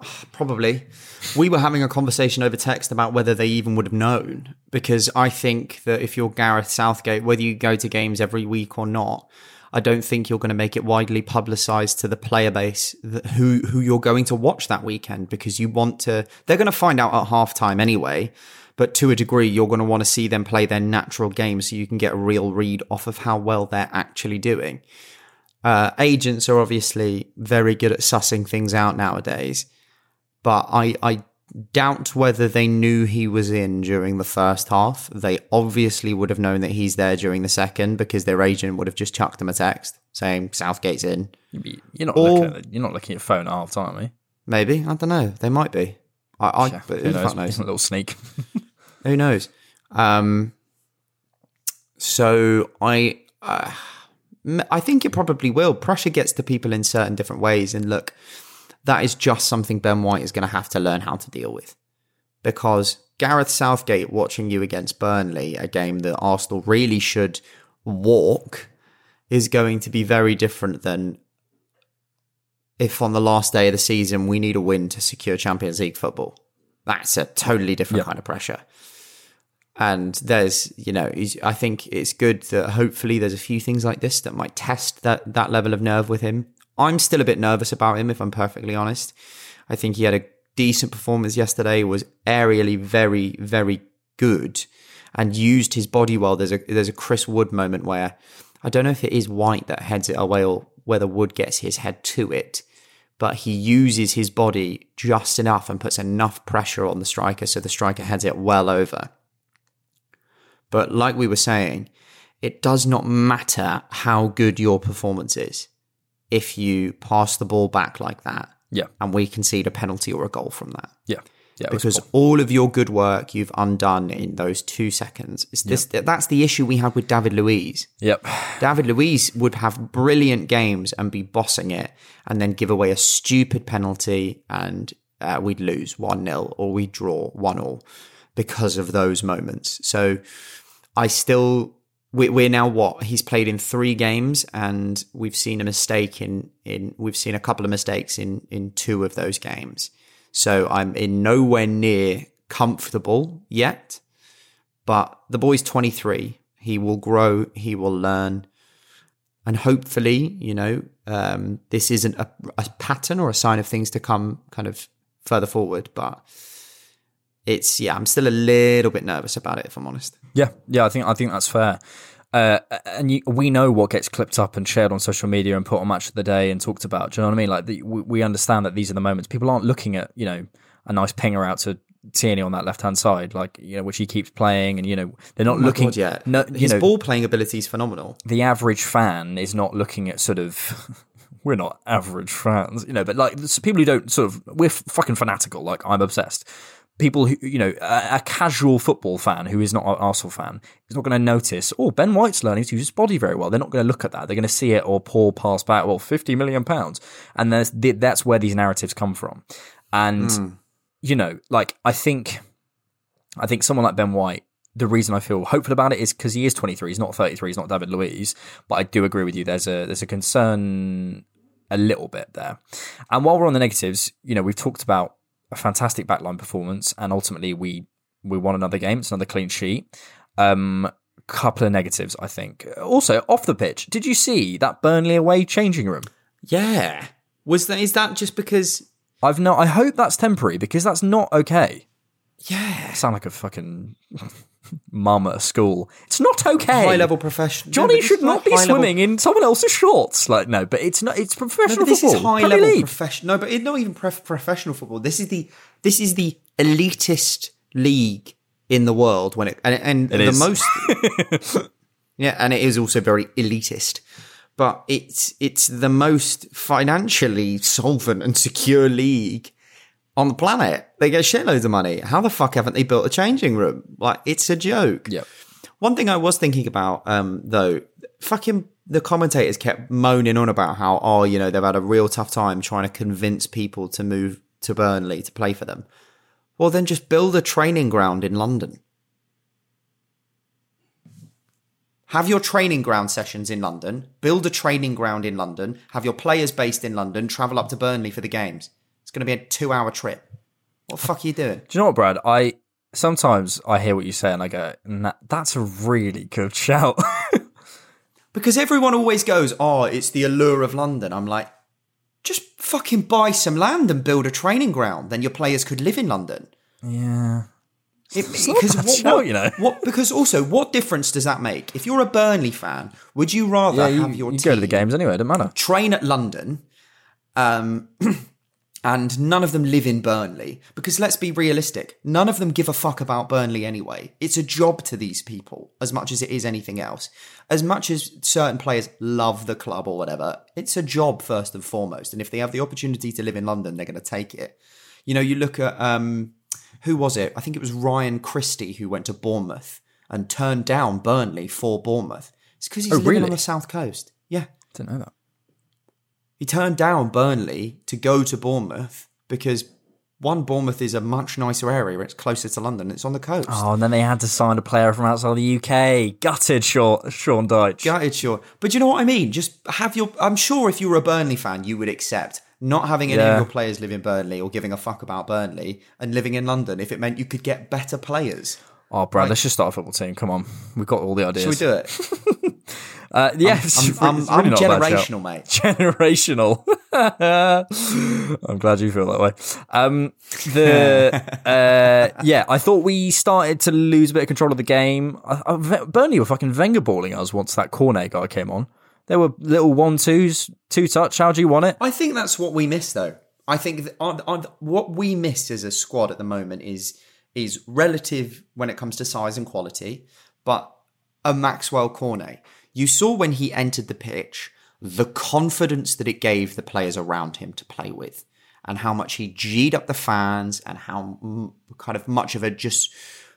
Probably. We were having a conversation over text about whether they even would have known. Because I think that if you're Gareth Southgate, whether you go to games every week or not, I don't think you're going to make it widely publicized to the player base who who you're going to watch that weekend because you want to. They're going to find out at halftime anyway, but to a degree, you're going to want to see them play their natural game so you can get a real read off of how well they're actually doing. Uh, agents are obviously very good at sussing things out nowadays, but I I doubt whether they knew he was in during the first half. They obviously would have known that he's there during the second because their agent would have just chucked them a text saying Southgate's in. You're not Or- looking at, you're not looking at phone at half time, are you? Maybe I don't know. They might be. I, I Yeah, but who knows? knows? A little sneak. Who knows? Um, so I, uh, I think it probably will. Pressure gets to people in certain different ways, and look, that is just something Ben White is going to have to learn how to deal with, because Gareth Southgate watching you against Burnley, a game that Arsenal really should walk, is going to be very different than if on the last day of the season we need a win to secure Champions League football. That's a totally different kind of pressure. And there's, you know, I think it's good that hopefully there's a few things like this that might test that that level of nerve with him. I'm still a bit nervous about him, if I'm perfectly honest. I think he had a decent performance yesterday, was aerially very, very good. and used his body well. There's a there's a Chris Wood moment where I don't know if it is White that heads it away or whether Wood gets his head to it, but he uses his body just enough and puts enough pressure on the striker so the striker heads it well over. But like we were saying, it does not matter how good your performance is if you pass the ball back like that. Yeah. And we concede a penalty or a goal from that. Yeah. Yeah, because all of your good work you've undone in those two seconds. It's this, yep. That's the issue we had with David Luiz. Yep. David Luiz would have brilliant games and be bossing it, and then give away a stupid penalty, and uh, we'd lose 1 0 or we'd draw 1 0 because of those moments. So I still. We're now what he's played in three games, and we've seen a mistake in in we've seen a couple of mistakes in in two of those games. So I'm in nowhere near comfortable yet. But the boy's 23. He will grow. He will learn. And hopefully, you know, um, this isn't a, a pattern or a sign of things to come kind of further forward. But it's, yeah, I'm still a little bit nervous about it, if I'm honest. Yeah. Yeah. I think, I think that's fair. Uh, and you, we know what gets clipped up and shared on social media and put on Match of the Day and talked about. Do you know what I mean? Like the, we, we, understand that these are the moments. People aren't looking at you know a nice pinger out to Tierney on that left hand side, like you know, which he keeps playing, and you know they're not oh looking. God, yeah, no, his know, ball playing ability is phenomenal. The average fan is not looking at sort of. we're not average fans, you know, but like people who don't sort of we're fucking fanatical. Like I'm obsessed people who, you know, a, a, casual football fan who is not an Arsenal fan is not going to notice, oh, Ben White's learning to use his body very well. They're not going to look at that. They're going to see it or Paul pass back, well, 50 million pounds. And that's where these narratives come from. And, mm. you know, like, I think, I think someone like Ben White, the reason I feel hopeful about it is because he is 23. He's not 33. He's not David Luiz. But I do agree with you. There's a, there's a concern a little bit there. And while we're on the negatives, you know, we've talked about a fantastic backline performance, and ultimately we we won another game. It's another clean sheet. Um, couple of negatives, I think. Also, off the pitch, did you see that Burnley away changing room? Yeah. Was that is that just because I've no I hope that's temporary because that's not okay. Yeah. I sound like a fucking mum at a school. It's not okay. High level professional. Johnny no, should not be swimming level... in someone else's shorts. Like no, but it's not. It's professional no, this football. is high Premier level professional. No, but it's not even prof- professional football. This is the this is the elitist league in the world when it and, and it the is. most. yeah, and it is also very elitist. But it's it's the most financially solvent and secure league on the planet. They get shitloads of money. How the fuck haven't they built a changing room? Like, it's a joke. Yep. One thing I was thinking about, um, though, fucking the commentators kept moaning on about how, oh, you know, they've had a real tough time trying to convince people to move to Burnley to play for them. Well, then just build a training ground in London. Have your training ground sessions in London, build a training ground in London, have your players based in London, travel up to Burnley for the games. It's going to be a two hour trip. What the fuck are you doing? Do you know what, Brad? I sometimes I hear what you say and I go, nah, that's a really good shout. because everyone always goes, oh, it's the allure of London. I'm like, just fucking buy some land and build a training ground. Then your players could live in London. Yeah. It, because what, show, you know. What, because also, what difference does that make? If you're a Burnley fan, would you rather yeah, you, have your you team go to the games anyway? It doesn't matter. Train at London, um, and none of them live in Burnley because let's be realistic, none of them give a fuck about Burnley anyway. It's a job to these people as much as it is anything else. As much as certain players love the club or whatever, it's a job first and foremost. And if they have the opportunity to live in London, they're going to take it. You know, you look at um, who was it? I think it was Ryan Christie who went to Bournemouth and turned down Burnley for Bournemouth. It's because he's oh, living really? on the south coast. Yeah, I didn't know that. He turned down Burnley to go to Bournemouth because one, Bournemouth is a much nicer area. It's closer to London. It's on the coast. Oh, and then they had to sign a player from outside the UK. Gutted, Sean, Sean Dyche. Gutted, sure. But you know what I mean? Just have your. I'm sure if you were a Burnley fan, you would accept not having any Yeah. of your players live in Burnley or giving a fuck about Burnley and living in London if it meant you could get better players. Oh, Brad, Like- let's just start a football team. Come on, we've got all the ideas. Should we do it? Uh, yes, I'm, it's I'm, really I'm not a bad shout. generational, mate. Generational. I'm glad you feel that way. Um, the uh, yeah, I thought we started to lose a bit of control of the game. I, I, Burnley were fucking Wenger balling us once that Cornet guy came on. There were little one twos, two touch. How do you want it? I think that's what we miss, though. I think that on, on, what we miss as a squad at the moment is is relative when it comes to size and quality, but a Maxwell Cornet. You saw when he entered the pitch the confidence that it gave the players around him to play with, and how much he g'd up the fans, and how kind of much of a just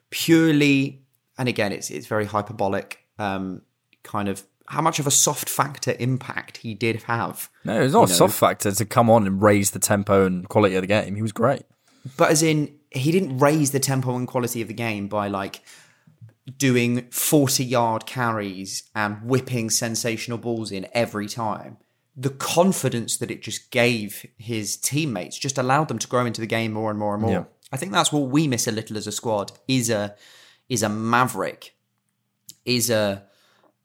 purely, and again, it's it's very hyperbolic, um, kind of how much of a soft factor impact he did have. No, it's not you a know. soft factor to come on and raise the tempo and quality of the game. He was great. But as in, he didn't raise the tempo and quality of the game by like doing 40 yard carries and whipping sensational balls in every time. The confidence that it just gave his teammates just allowed them to grow into the game more and more and more. Yeah. I think that's what we miss a little as a squad is a is a maverick, is a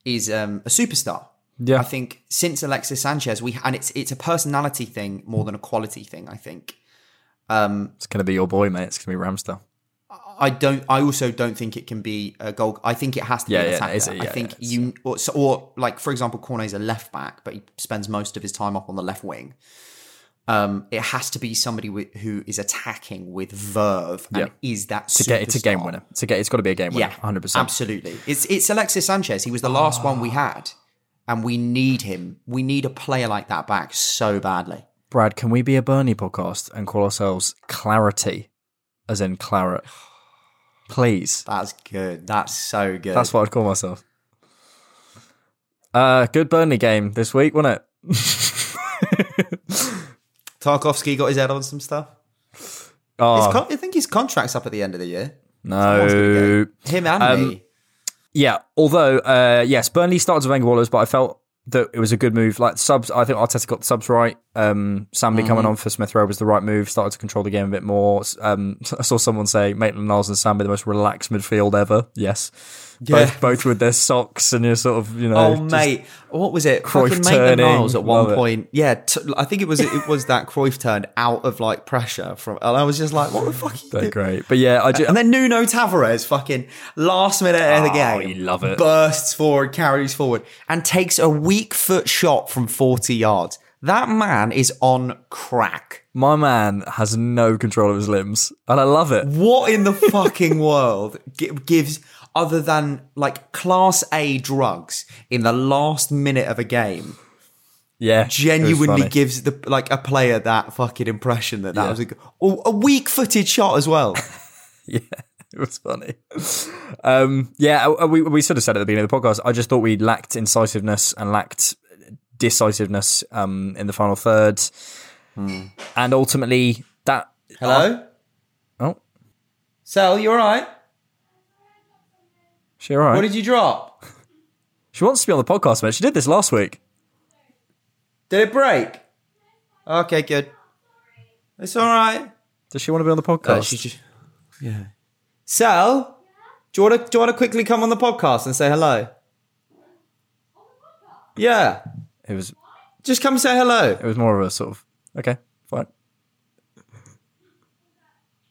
is um, a superstar. Yeah. I think since Alexis Sanchez, we and it's it's a personality thing more than a quality thing. I think. Um, It's going to be your boy, mate. It's going to be Ramsdale. I don't. I also don't think it can be a goal. I think it has to Yeah, be an yeah, attacker. is it? I think yeah, you or, so, or like for example, Cornet's a left back, but he spends most of his time up on the left wing. Um, it has to be somebody with, who is attacking with verve and Yeah. is that To get it's a game winner. To get it's got to be a game winner. Yeah, 100. percent Absolutely. It's it's Alexis Sanchez. He was the last one we had, and we need him. We need a player like that back so badly. Brad, can we be a Bernie podcast and call ourselves Clarity, as in claret? Please. That's good. That's so good. That's what I'd call myself. Uh, good Burnley game this week, wasn't it? Tarkowski got his head on some stuff. Oh con- I think his contract's up at the end of the year. no. Him and Um, me. Yeah, although uh, yes, Burnley started with Wenger Wallers, but I felt that it was a good move. Like subs, I think Arteta got the subs right. Um, Sambi Mm-hmm. coming on for Smith Rowe was the right move. Started to control the game a bit more. Um, I saw someone say Maitland Niles and Sambi the most relaxed midfield ever. Yes, Yeah. both, both with their socks and you're sort of you know. Oh mate, what was it? Cruyff Fucking turning, at love one it. point. Yeah, t- I think it was it was that Cruyff turned out of like pressure from, and I was just like, what the fuck? Are you they're doing? great, but yeah, I just, And then Nuno Tavares, fucking last minute of the Oh, game, you love it. bursts forward, carries forward, and takes a weak foot shot from forty yards. That man is on crack. my man has no control of his limbs, and I love it. What in the fucking world gives other than like class A drugs in the last minute of a game? Yeah, genuinely gives the like a player that fucking impression that that Yeah. was a, oh, a weak-footed shot as well. Yeah, it was funny. Um, yeah, uh, we we sort of said at the beginning of the podcast. I just thought we lacked incisiveness and lacked decisiveness um, in the final third, and ultimately that. Hello, Oh, Sel, you're all right? She all right? What did you drop? she wants to be on the podcast, man. She did this last week. Did it break? Okay, good. It's all right. Does she want to be on the podcast? Uh, she just, yeah. Sel, do you want to do you want to quickly come on the podcast and say hello? Yeah, it was just come say hello. it was more of a sort of okay, fine,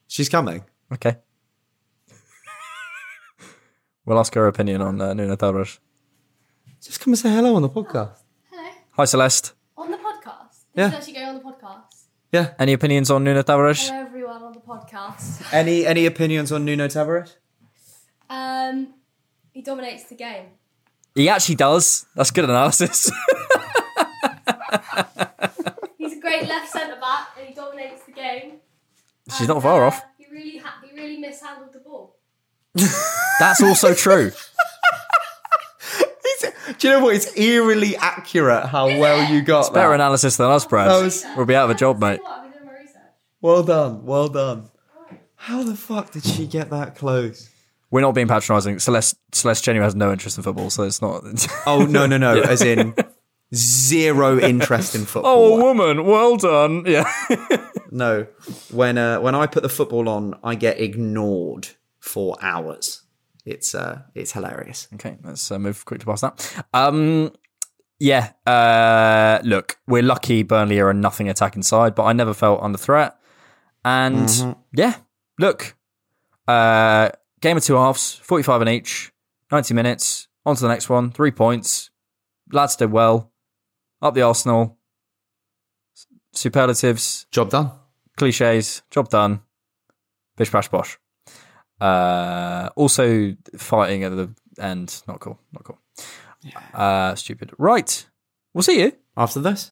She's coming. okay. We'll ask her opinion on uh, Nuno Tavares. Just come and say hello on the podcast. Hello. Hi, Celeste. On the podcast? Yeah. This is actually going on the podcast. Yeah. Any opinions on Nuno Tavares? Hello, everyone on the podcast. Any any opinions on Nuno Tavares? Um, he dominates the game. He actually does. That's good analysis. He's a great left centre back, and he dominates the game. She's And, not far uh, off. He really, ha- he really mishandled the ball. That's also true. Do you know what? It's eerily accurate how well you got It's Better that. analysis than us, Brad. That was- We'll be out of a job, mate. What? I've been doing my research. Well done, well done. How the fuck did she get that close? We're not being patronising. Celeste Celeste genuinely has no interest in football, so it's not. Oh no no no! Yeah. As in zero interest in football. oh, a woman. Well done. Yeah. No, when uh, when I put the football on, I get ignored for hours. It's uh, it's hilarious. Okay, let's uh, move quickly past that. Um, yeah, uh, look, we're lucky Burnley are a nothing attacking side, but I never felt under threat. And Mhm. yeah, look, uh, game of two halves, 45 in each, 90 minutes, on to the next one, three points. Lads did well. Up the Arsenal. Superlatives. Job done. Cliches. Job done. Bish bash bosh. Uh, also fighting at the end. Not cool. Not cool. Uh, stupid. Right. We'll see you. After this.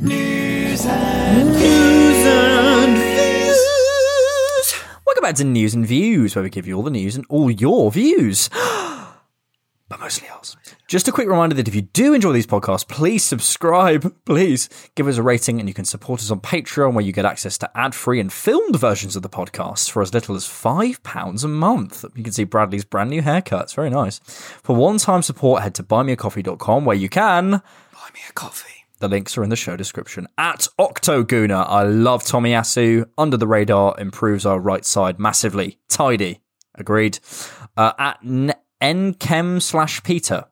News and views and views. Welcome back to News and Views, where we give you all the news and all your views. but mostly ours. Just a quick reminder that if you do enjoy these podcasts, please subscribe. Please give us a rating, and you can support us on Patreon, where you get access to ad free and filmed versions of the podcast for as little as £5 a month. You can see Bradley's brand new haircut. It's very nice. For one time support, head to buymeacoffee.com, where you can. Buy me a coffee. The links are in the show description. At Octoguna, I love Tomiyasu. Under the radar improves our right side massively. Tidy. Agreed. Uh, at Nchem slash Peter.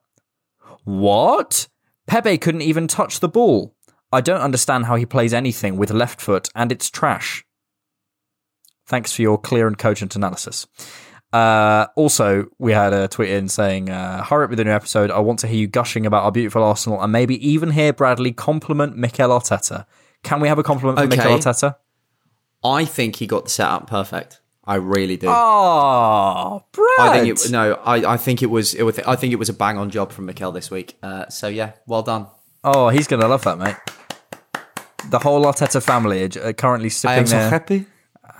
What? Pepe couldn't even touch the ball. I don't understand how he plays anything with left foot, and it's trash. Thanks for your clear and cogent analysis. Uh, also, we had a tweet in saying, uh, hurry up with the new episode. I want to hear you gushing about our beautiful Arsenal and maybe even hear Bradley compliment Mikel Arteta. Can we have a compliment from Mikel Arteta? I think he got the setup perfect. I really do. Oh, Brad. I think it, no. I, I think it was. It was. I think it was a bang on job from Mikel this week. Uh, so yeah, well done. Oh, he's going to love that, mate. The whole Arteta family are are currently sipping I am so their- happy.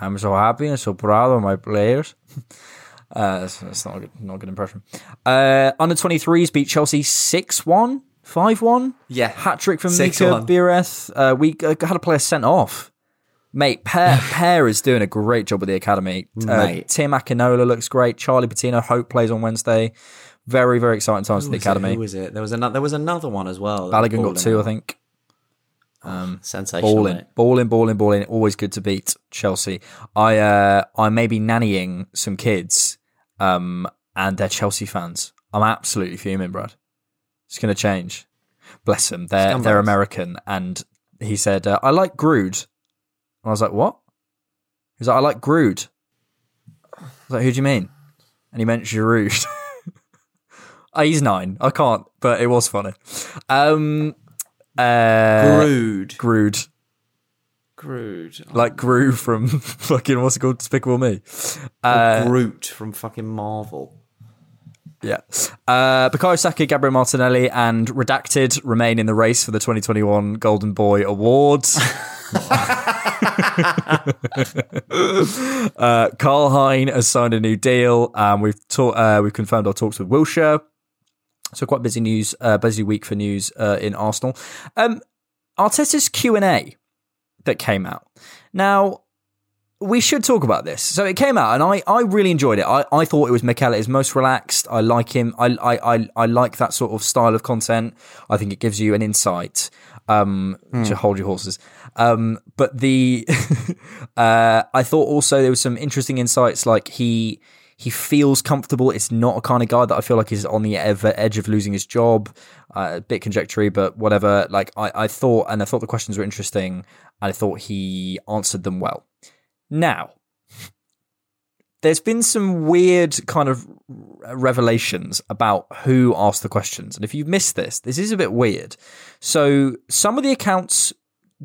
I'm so happy and so proud of my players. Uh, that's, that's not a good, not a good impression. Uh, under 23s beat Chelsea 6 1, 5 1. Yeah. Hat trick from 6-1. Mika Biereth. Uh, we uh, had a player sent off. Mate, Per, Per is doing a great job with the academy. Uh, Mate. Tim Akinola looks great. Charlie Patino, Hope plays on Wednesday. Very, very exciting times for Who the was it? academy. Who was it? There was another. There was another one as well. Balogun got two, I think. Um, Sensational. Balling, mate. balling, balling, balling. Always good to beat Chelsea. I uh, I may be nannying some kids, um, and they're Chelsea fans. I'm absolutely fuming, Brad. It's going to change. Bless them. They're they're American, and he said, uh, "I like Grood." And I was like, "What?" He was like, "I like Grood." I was like, "Who do you mean?" And he meant Giroud. Oh, he's nine. I can't, but it was funny. Um, uh, Grood. Grood. Grood. Like Gru from fucking what's it called? Despicable Me. Or Uh, Groot from fucking Marvel. yeah. Uh, Bukayo Saka, Gabriel Martinelli, and Redacted remain in the race for the 2021 Golden Boy Awards. uh, Karl Hein has signed a new deal. Um, we've ta- uh, we've confirmed our talks with Wilshere. So quite busy news, uh, busy week for news uh, in Arsenal. Um, Arteta's Q and A that came out. Now we should talk about this. So it came out, and I, I really enjoyed it. I, I thought it was Mikel at his most relaxed. I like him. I, I I I like that sort of style of content. I think it gives you an insight. Um, to hold your horses. Um, but the uh, I thought also there was some interesting insights. Like he he feels comfortable. It's not a kind of guy that I feel like is on the ev- edge of losing his job. Uh, a bit conjectory, but whatever. Like I, I thought, and I thought the questions were interesting. And I thought he answered them well. Now, there's been some weird kind of revelations about who asked the questions. And if you've missed this, this is a bit weird. So some of the accounts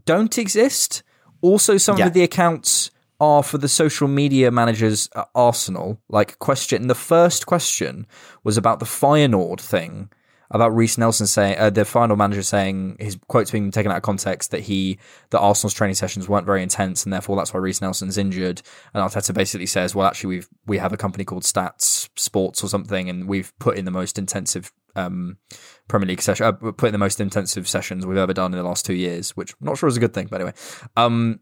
don't exist. Also, some Yeah. of the accounts are for the social media managers at Arsenal. Like question, the first question was about the Feyenoord thing. about Reiss Nelson saying uh, the Feyenoord manager saying his quotes being taken out of context that he that Arsenal's training sessions weren't very intense and therefore that's why Reiss Nelson's injured. And Arteta basically says, well, actually we've we have a company called Stats Sports or something, and we've put in the most intensive um, Premier League session, uh, put in the most intensive sessions we've ever done in the last two years, which I'm not sure is a good thing, but anyway. Um,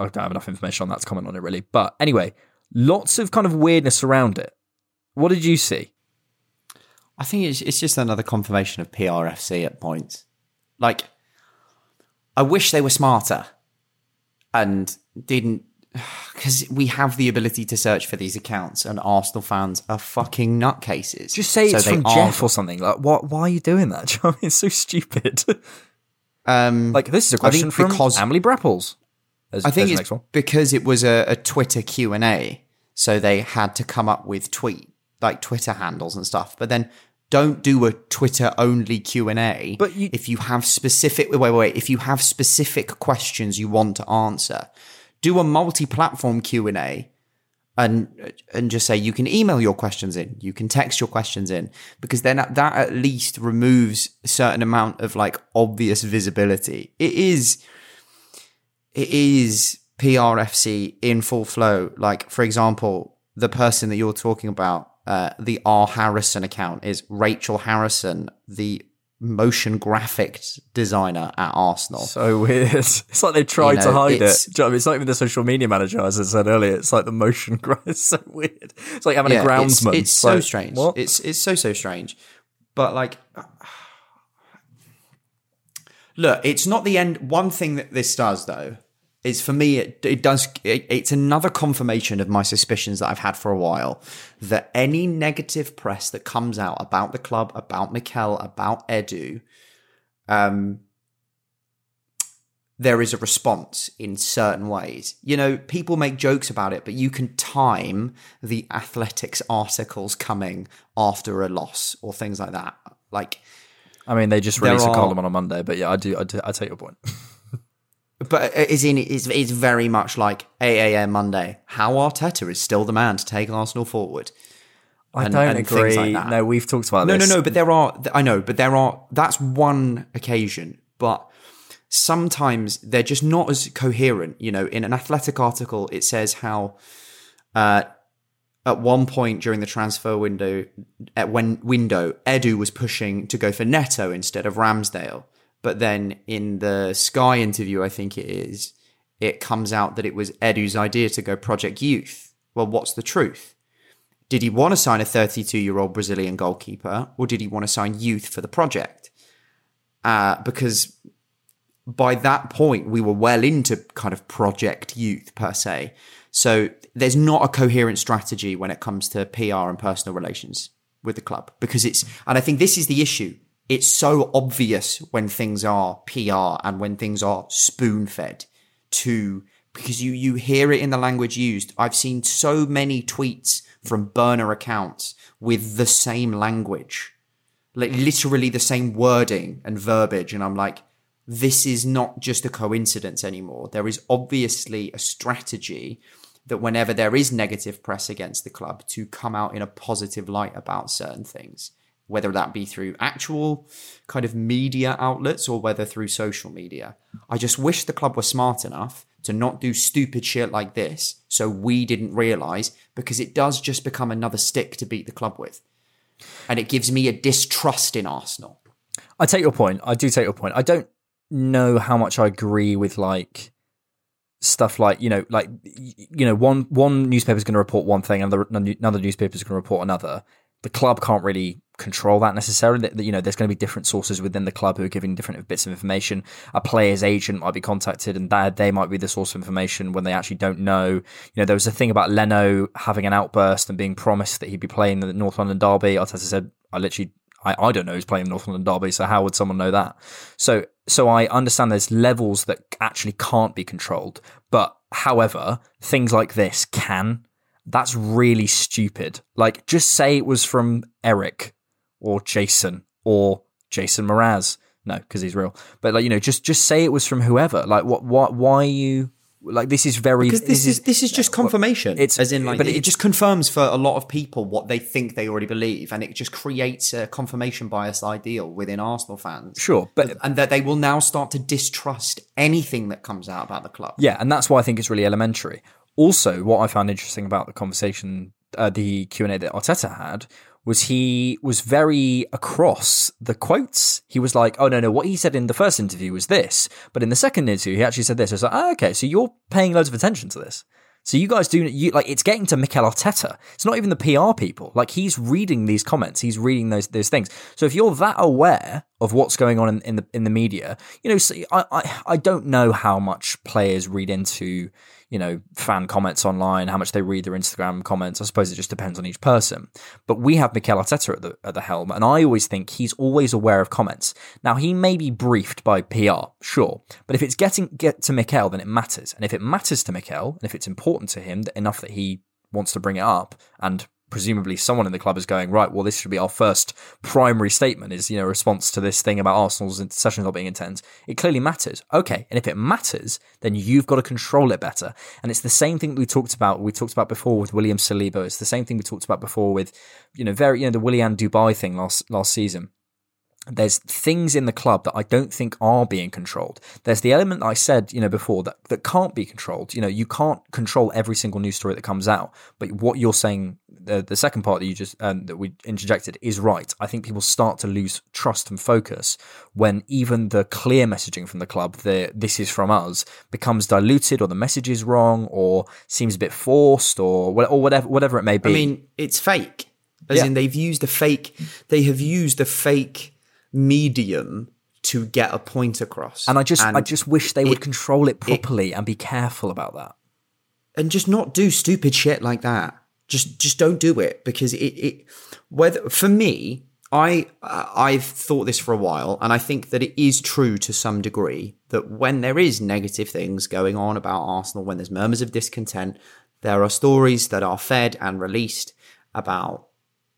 I don't have enough information on that to comment on it really. But anyway, lots of kind of weirdness around it. What did you see? I think it's it's just another confirmation of PRFC at points. Like, I wish they were smarter and didn't because we have the ability to search for these accounts, and Arsenal fans are fucking nutcases. Just say So it's from Jeff or something. Like, what? Why are you doing that? Do you know what I mean? It's so stupid. Um, like this is a question from because- Emily Brapples. There's- I think it's because it was a, a Twitter Q and A, so they had to come up with tweet like Twitter handles and stuff. But then don't do a Twitter only Q and A. But if you have specific wait wait wait if you have specific questions you want to answer, do a multi-platform Q and A. And and just say you can email your questions in, you can text your questions in, because then that, that at least removes a certain amount of like obvious visibility. It is it is PRFC in full flow. Like, for example, the person that you're talking about, uh, the R Harrison account is Rachel Harrison, the motion graphics designer at Arsenal. So weird. It's like they tried You to hide it. it's- you know I mean? It's not even the social media manager, as I said earlier. It's like the motion graph. It's so weird. It's like having a it's, groundsman. it's so Like, strange. What? It's it's so so strange. But like, look, it's not the end. One thing that this does though is for me, it it does. It, it's another confirmation of my suspicions that I've had for a while that any negative press that comes out about the club, about Mikel, about Edu, um, there is a response in certain ways. You know, people make jokes about it, but you can time the athletics articles coming after a loss or things like that. Like, I mean, they just there released a are- column on a Monday, but yeah, I do. I, do, I take your point. but is in it's, it's very much like 8 a.m. Monday. How Arteta is still the man to take Arsenal forward. I and- don't and agree. like no, we've talked about no, this. No, no, no, but there are. I know, but there are. That's one occasion, but sometimes they're just not as coherent. You know, in an athletic article, it says how uh, at one point during the transfer window, at when window, Edu was pushing to go for Neto instead of Ramsdale. But then in the Sky interview, I think it is, it comes out that it was Edu's idea to go Project Youth. Well, what's the truth? Did he want to sign a 32 year old Brazilian goalkeeper or did he want to sign youth for the project? Uh, because by that point, we were well into kind of project youth per se. So there's not a coherent strategy when it comes to PR and personal relations with the club because it's, and I think this is the issue. It's so obvious when things are PR and when things are spoon fed to, because you, you hear it in the language used. I've seen so many tweets from burner accounts with the same language, like literally the same wording and verbiage. And I'm like, this is not just a coincidence anymore. There is obviously a strategy that whenever there is negative press against the club to come out in a positive light about certain things, whether that be through actual kind of media outlets or whether through social media. I just wish the club were smart enough to not do stupid shit like this so we didn't realize because it does just become another stick to beat the club with. And it gives me a distrust in Arsenal. I take your point. I do take your point. I don't know how much I agree with like stuff like you know like you know one one newspaper is going to report one thing another another newspaper is going to report another. The club can't really control that necessarily. You know there's going to be different sources within the club who are giving different bits of information. A player's agent might be contacted and that they might be the source of information when they actually don't know. You know there was a thing about Leno having an outburst and being promised that he'd be playing the North London derby. Arteta said I literally I, I don't know who's playing North London Derby, so how would someone know that? So so I understand there's levels that actually can't be controlled. But however, things like this can. That's really stupid. Like just say it was from Eric or Jason or Jason Mraz. No, because he's real. But like, you know, just just say it was from whoever. Like what what why are you like this is very because this, is, this is just confirmation. It's as in like, but it, it- just confirms for a lot of people what they think they already believe, and it just creates a confirmation bias ideal within Arsenal fans. Sure, but and that they will now start to distrust anything that comes out about the club. Yeah, and that's why I think it's really elementary. Also, what I found interesting about the conversation, uh, the Q and A that Arteta had, was he was very across the quotes. He was like, "Oh no, no, what he said in the first interview was this, but in the second interview, he actually said this." I was like, "Oh, okay, so you're paying loads of attention to this." So you guys do you like it's getting to Mikel Arteta. It's not even the PR people. Like he's reading these comments, he's reading those those things. So if you're that aware of what's going on in, in the in the media, you know, so I, I I don't know how much players read into you know fan comments online, how much they read their Instagram comments. I suppose it just depends on each person. But we have Mikel Arteta at the at the helm, and I always think he's always aware of comments. Now he may be briefed by PR, sure, but if it's getting get to Mikel, then it matters, and if it matters to Mikel, and if it's important to him enough that he wants to bring it up, and presumably someone in the club is going right. Well, this should be our first primary statement. Is you know response to this thing about Arsenal's sessions not being intense. It clearly matters. Okay, and if it matters, then you've got to control it better. And it's the same thing we talked about. We talked about before with William Saliba. It's the same thing we talked about before with you know very you know the Willian Dubai thing last last season there's things in the club that I don't think are being controlled. There's the element that I said, you know, before that, that can't be controlled. You know, you can't control every single news story that comes out. But what you're saying, the, the second part that you just, um, that we interjected is right. I think people start to lose trust and focus when even the clear messaging from the club, the this is from us, becomes diluted or the message is wrong or seems a bit forced or, or whatever, whatever it may be. I mean, it's fake. As Yeah. in, they've used a fake. They have used a fake medium to get a point across. and I just, I just wish they would control it properly and be careful about that. and just not do stupid shit like that. Just just don't do it because it it whether for me I uh, I've thought this for a while and I think that it is true to some degree that when there is negative things going on about Arsenal when there's murmurs of discontent there are stories that are fed and released about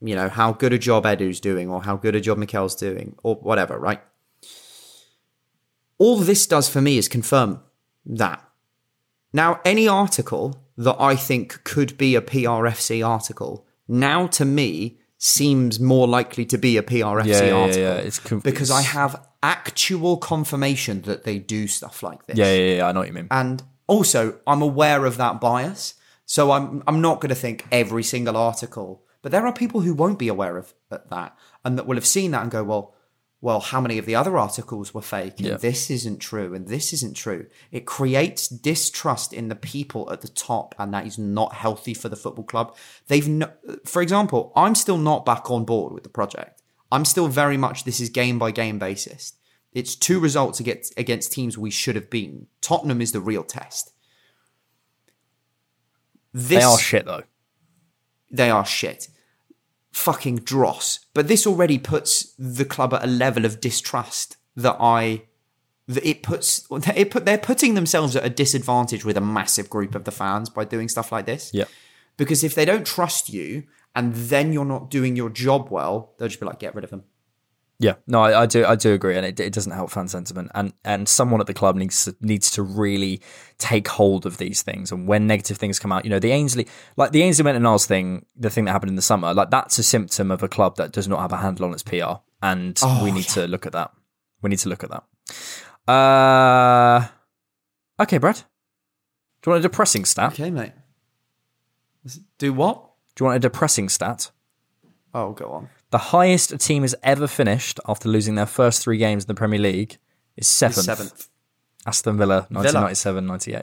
you know how good a job Edu's doing or how good a job Mikel's doing or whatever right all this does for me is confirm that now, any article that I think could be a PRFC article, now to me seems more likely to be a PRFC Yeah, yeah, article. yeah, it's com- because I have actual confirmation that they do stuff like this. Yeah, yeah, yeah, I know what you mean. And also, I'm aware of that bias. So I'm I'm not going to think every single article, but there are people who won't be aware of that and that will have seen that and go, well, well, how many of the other articles were fake? And Yeah. this isn't true, and this isn't true. It creates distrust in the people at the top, and that is not healthy for the football club. They've, no, for example, I'm still not back on board with the project. I'm still very much this is game by game basis. It's two results against against teams we should have beaten. Tottenham is the real test. This, they are shit though. They are shit. Fucking dross. But this already puts the club at a level of distrust that I that it puts it put they're putting themselves at a disadvantage with a massive group of the fans by doing stuff like this. Yeah. Because if they don't trust you and then you're not doing your job well, they'll just be like, get rid of them. Yeah, no, I, I do, I do agree, and it, it doesn't help fan sentiment, and and someone at the club needs to, needs to really take hold of these things, and when negative things come out, you know, the Ainsley, like the Ainsley Niles thing, the thing that happened in the summer, like that's a symptom of a club that does not have a handle on its PR, and Oh, we need to look at that. We need to look at that. Uh, okay, Brad, do you want a depressing stat? Okay, mate. Do what? Do you want a depressing stat? Oh, go on. The highest a team has ever finished after losing their first three games in the Premier League is seventh. Seventh. Aston Villa, Villa. 1997 98.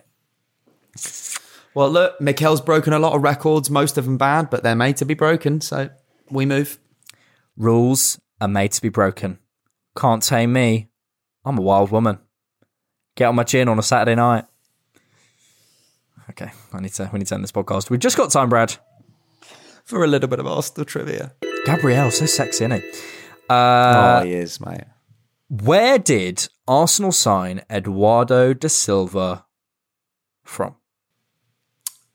Well, look, Mikel's broken a lot of records, most of them bad, but they're made to be broken. So we move. Rules are made to be broken. Can't tame me. I'm a wild woman. Get on my chin on a Saturday night. Okay, I need to we need to end this podcast. We've just got time, Brad. For a little bit of Arsenal trivia. Gabriel, so sexy, isn't he? Uh, oh, he is, mate. Where did Arsenal sign Eduardo da Silva from?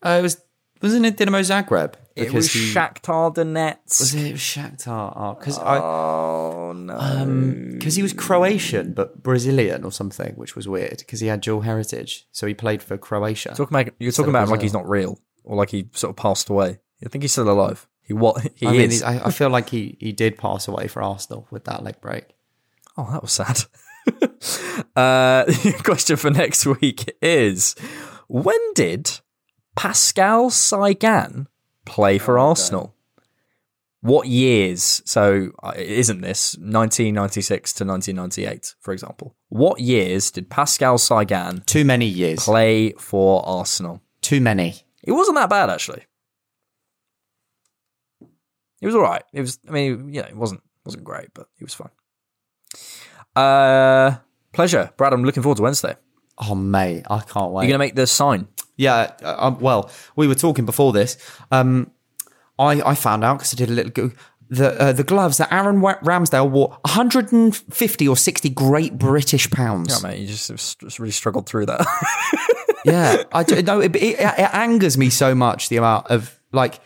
Uh, it was Wasn't it Dinamo Zagreb? It was he- Shakhtar Donetsk. Was it Shakhtar? Because I Oh no. because he was Croatian but Brazilian or something, which was weird because he had dual heritage. So he played for Croatia. talking about, you're talking about him like he's not real or like he sort of passed away. I think he's still alive. He what? He I mean, is. I, I feel like he, he did pass away for Arsenal with that leg break. Oh, that was sad. uh, the question for next week is when did Pascal Cygan play for Arsenal? What years? So uh, it isn't this 1996 to 1998, for example? What years did Pascal Cygan Too many years. play for Arsenal? Too many. It wasn't that bad actually. It was all right. It was. I mean, yeah, it wasn't wasn't great, but it was fun. Uh, pleasure, Brad. I'm looking forward to Wednesday. Oh mate, I can't wait. You're gonna make the sign. Yeah, uh, um, well, we were talking before this. Um, I I found out because I did a little go. The uh, the gloves that Aaron Ramsdale wore 150 or 60 great British pounds. Yeah, mate. You just, just really struggled through that. yeah, I do, no, it, it, it angers me so much the amount of like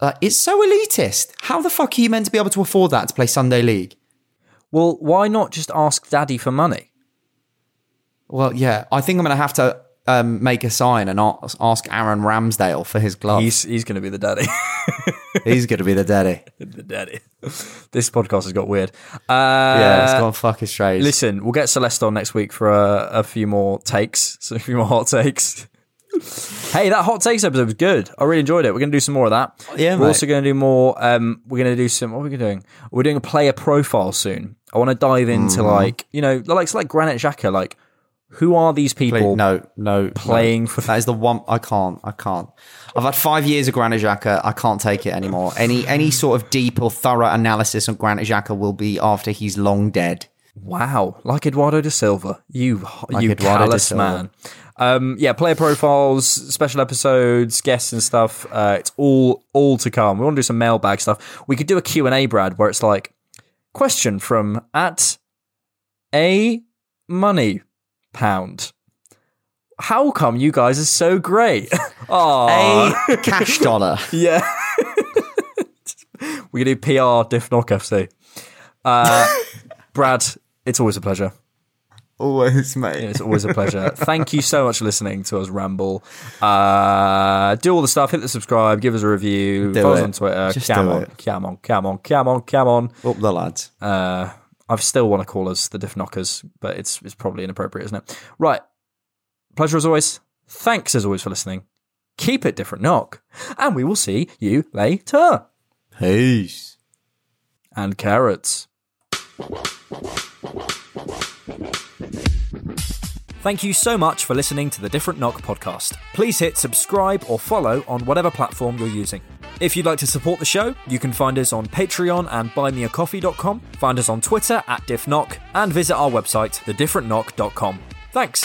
uh, it's so elitist. How the fuck are you meant to be able to afford that to play Sunday League? well, why not just ask Daddy for money? Well, yeah, I think I'm going to have to um, make a sign and ask Aaron Ramsdale for his gloves. He's he's gonna be the daddy. He's going to be the daddy. the daddy. This podcast has got weird. Uh, yeah, it's gone fucking straight. Listen, we'll get Celeste on next week for a, a few more takes, so a few more hot takes. Hey, that hot takes episode was good. I really enjoyed it. We're going to do some more of that. Yeah, we're mate. also going to do more. Um, we're going to do some. What are we doing? We're doing a player profile soon. I want to dive into Mhm. like you know, like it's like Granit Xhaka. Like, who are these people? Please, no, no, playing no. for- that is the one. I can't. I can't. I've had five years of Granit Xhaka. I can't take it anymore. Any any sort of deep or thorough analysis on Granit Xhaka will be after he's long dead. Wow, like Eduardo da Silva, you Like you Eduardo callous man. Um, yeah, player profiles, special episodes, guests and stuff. Uh, it's all all to come. We want to do some mailbag stuff. We could do a Q and A, Brad, where it's like question from at a money pound. How come you guys are so great? Oh, A cash dollar. yeah. we can do PR Diff Knock FC. Uh, Brad, it's always a pleasure. Always, mate. It's always a pleasure. Thank you so much for listening to us ramble. Uh, do all the stuff. Hit the subscribe. Give us a review. Do follow us on Twitter. Just come do on, it. come on, come on, come on, come on. Up the lads. Uh, I still want to call us the Diff Knockers, but it's it's probably inappropriate, isn't it? Right. Pleasure as always. Thanks as always for listening. Keep it different, knock, and we will see you later. Peace. And carrots. Thank you so much for listening to the Different Knock podcast. Please hit subscribe or follow on whatever platform you're using. If you'd like to support the show, you can find us on Patreon and buymeacoffee.com, find us on Twitter at diffknock, and visit our website, thedifferentknock.com. Thanks.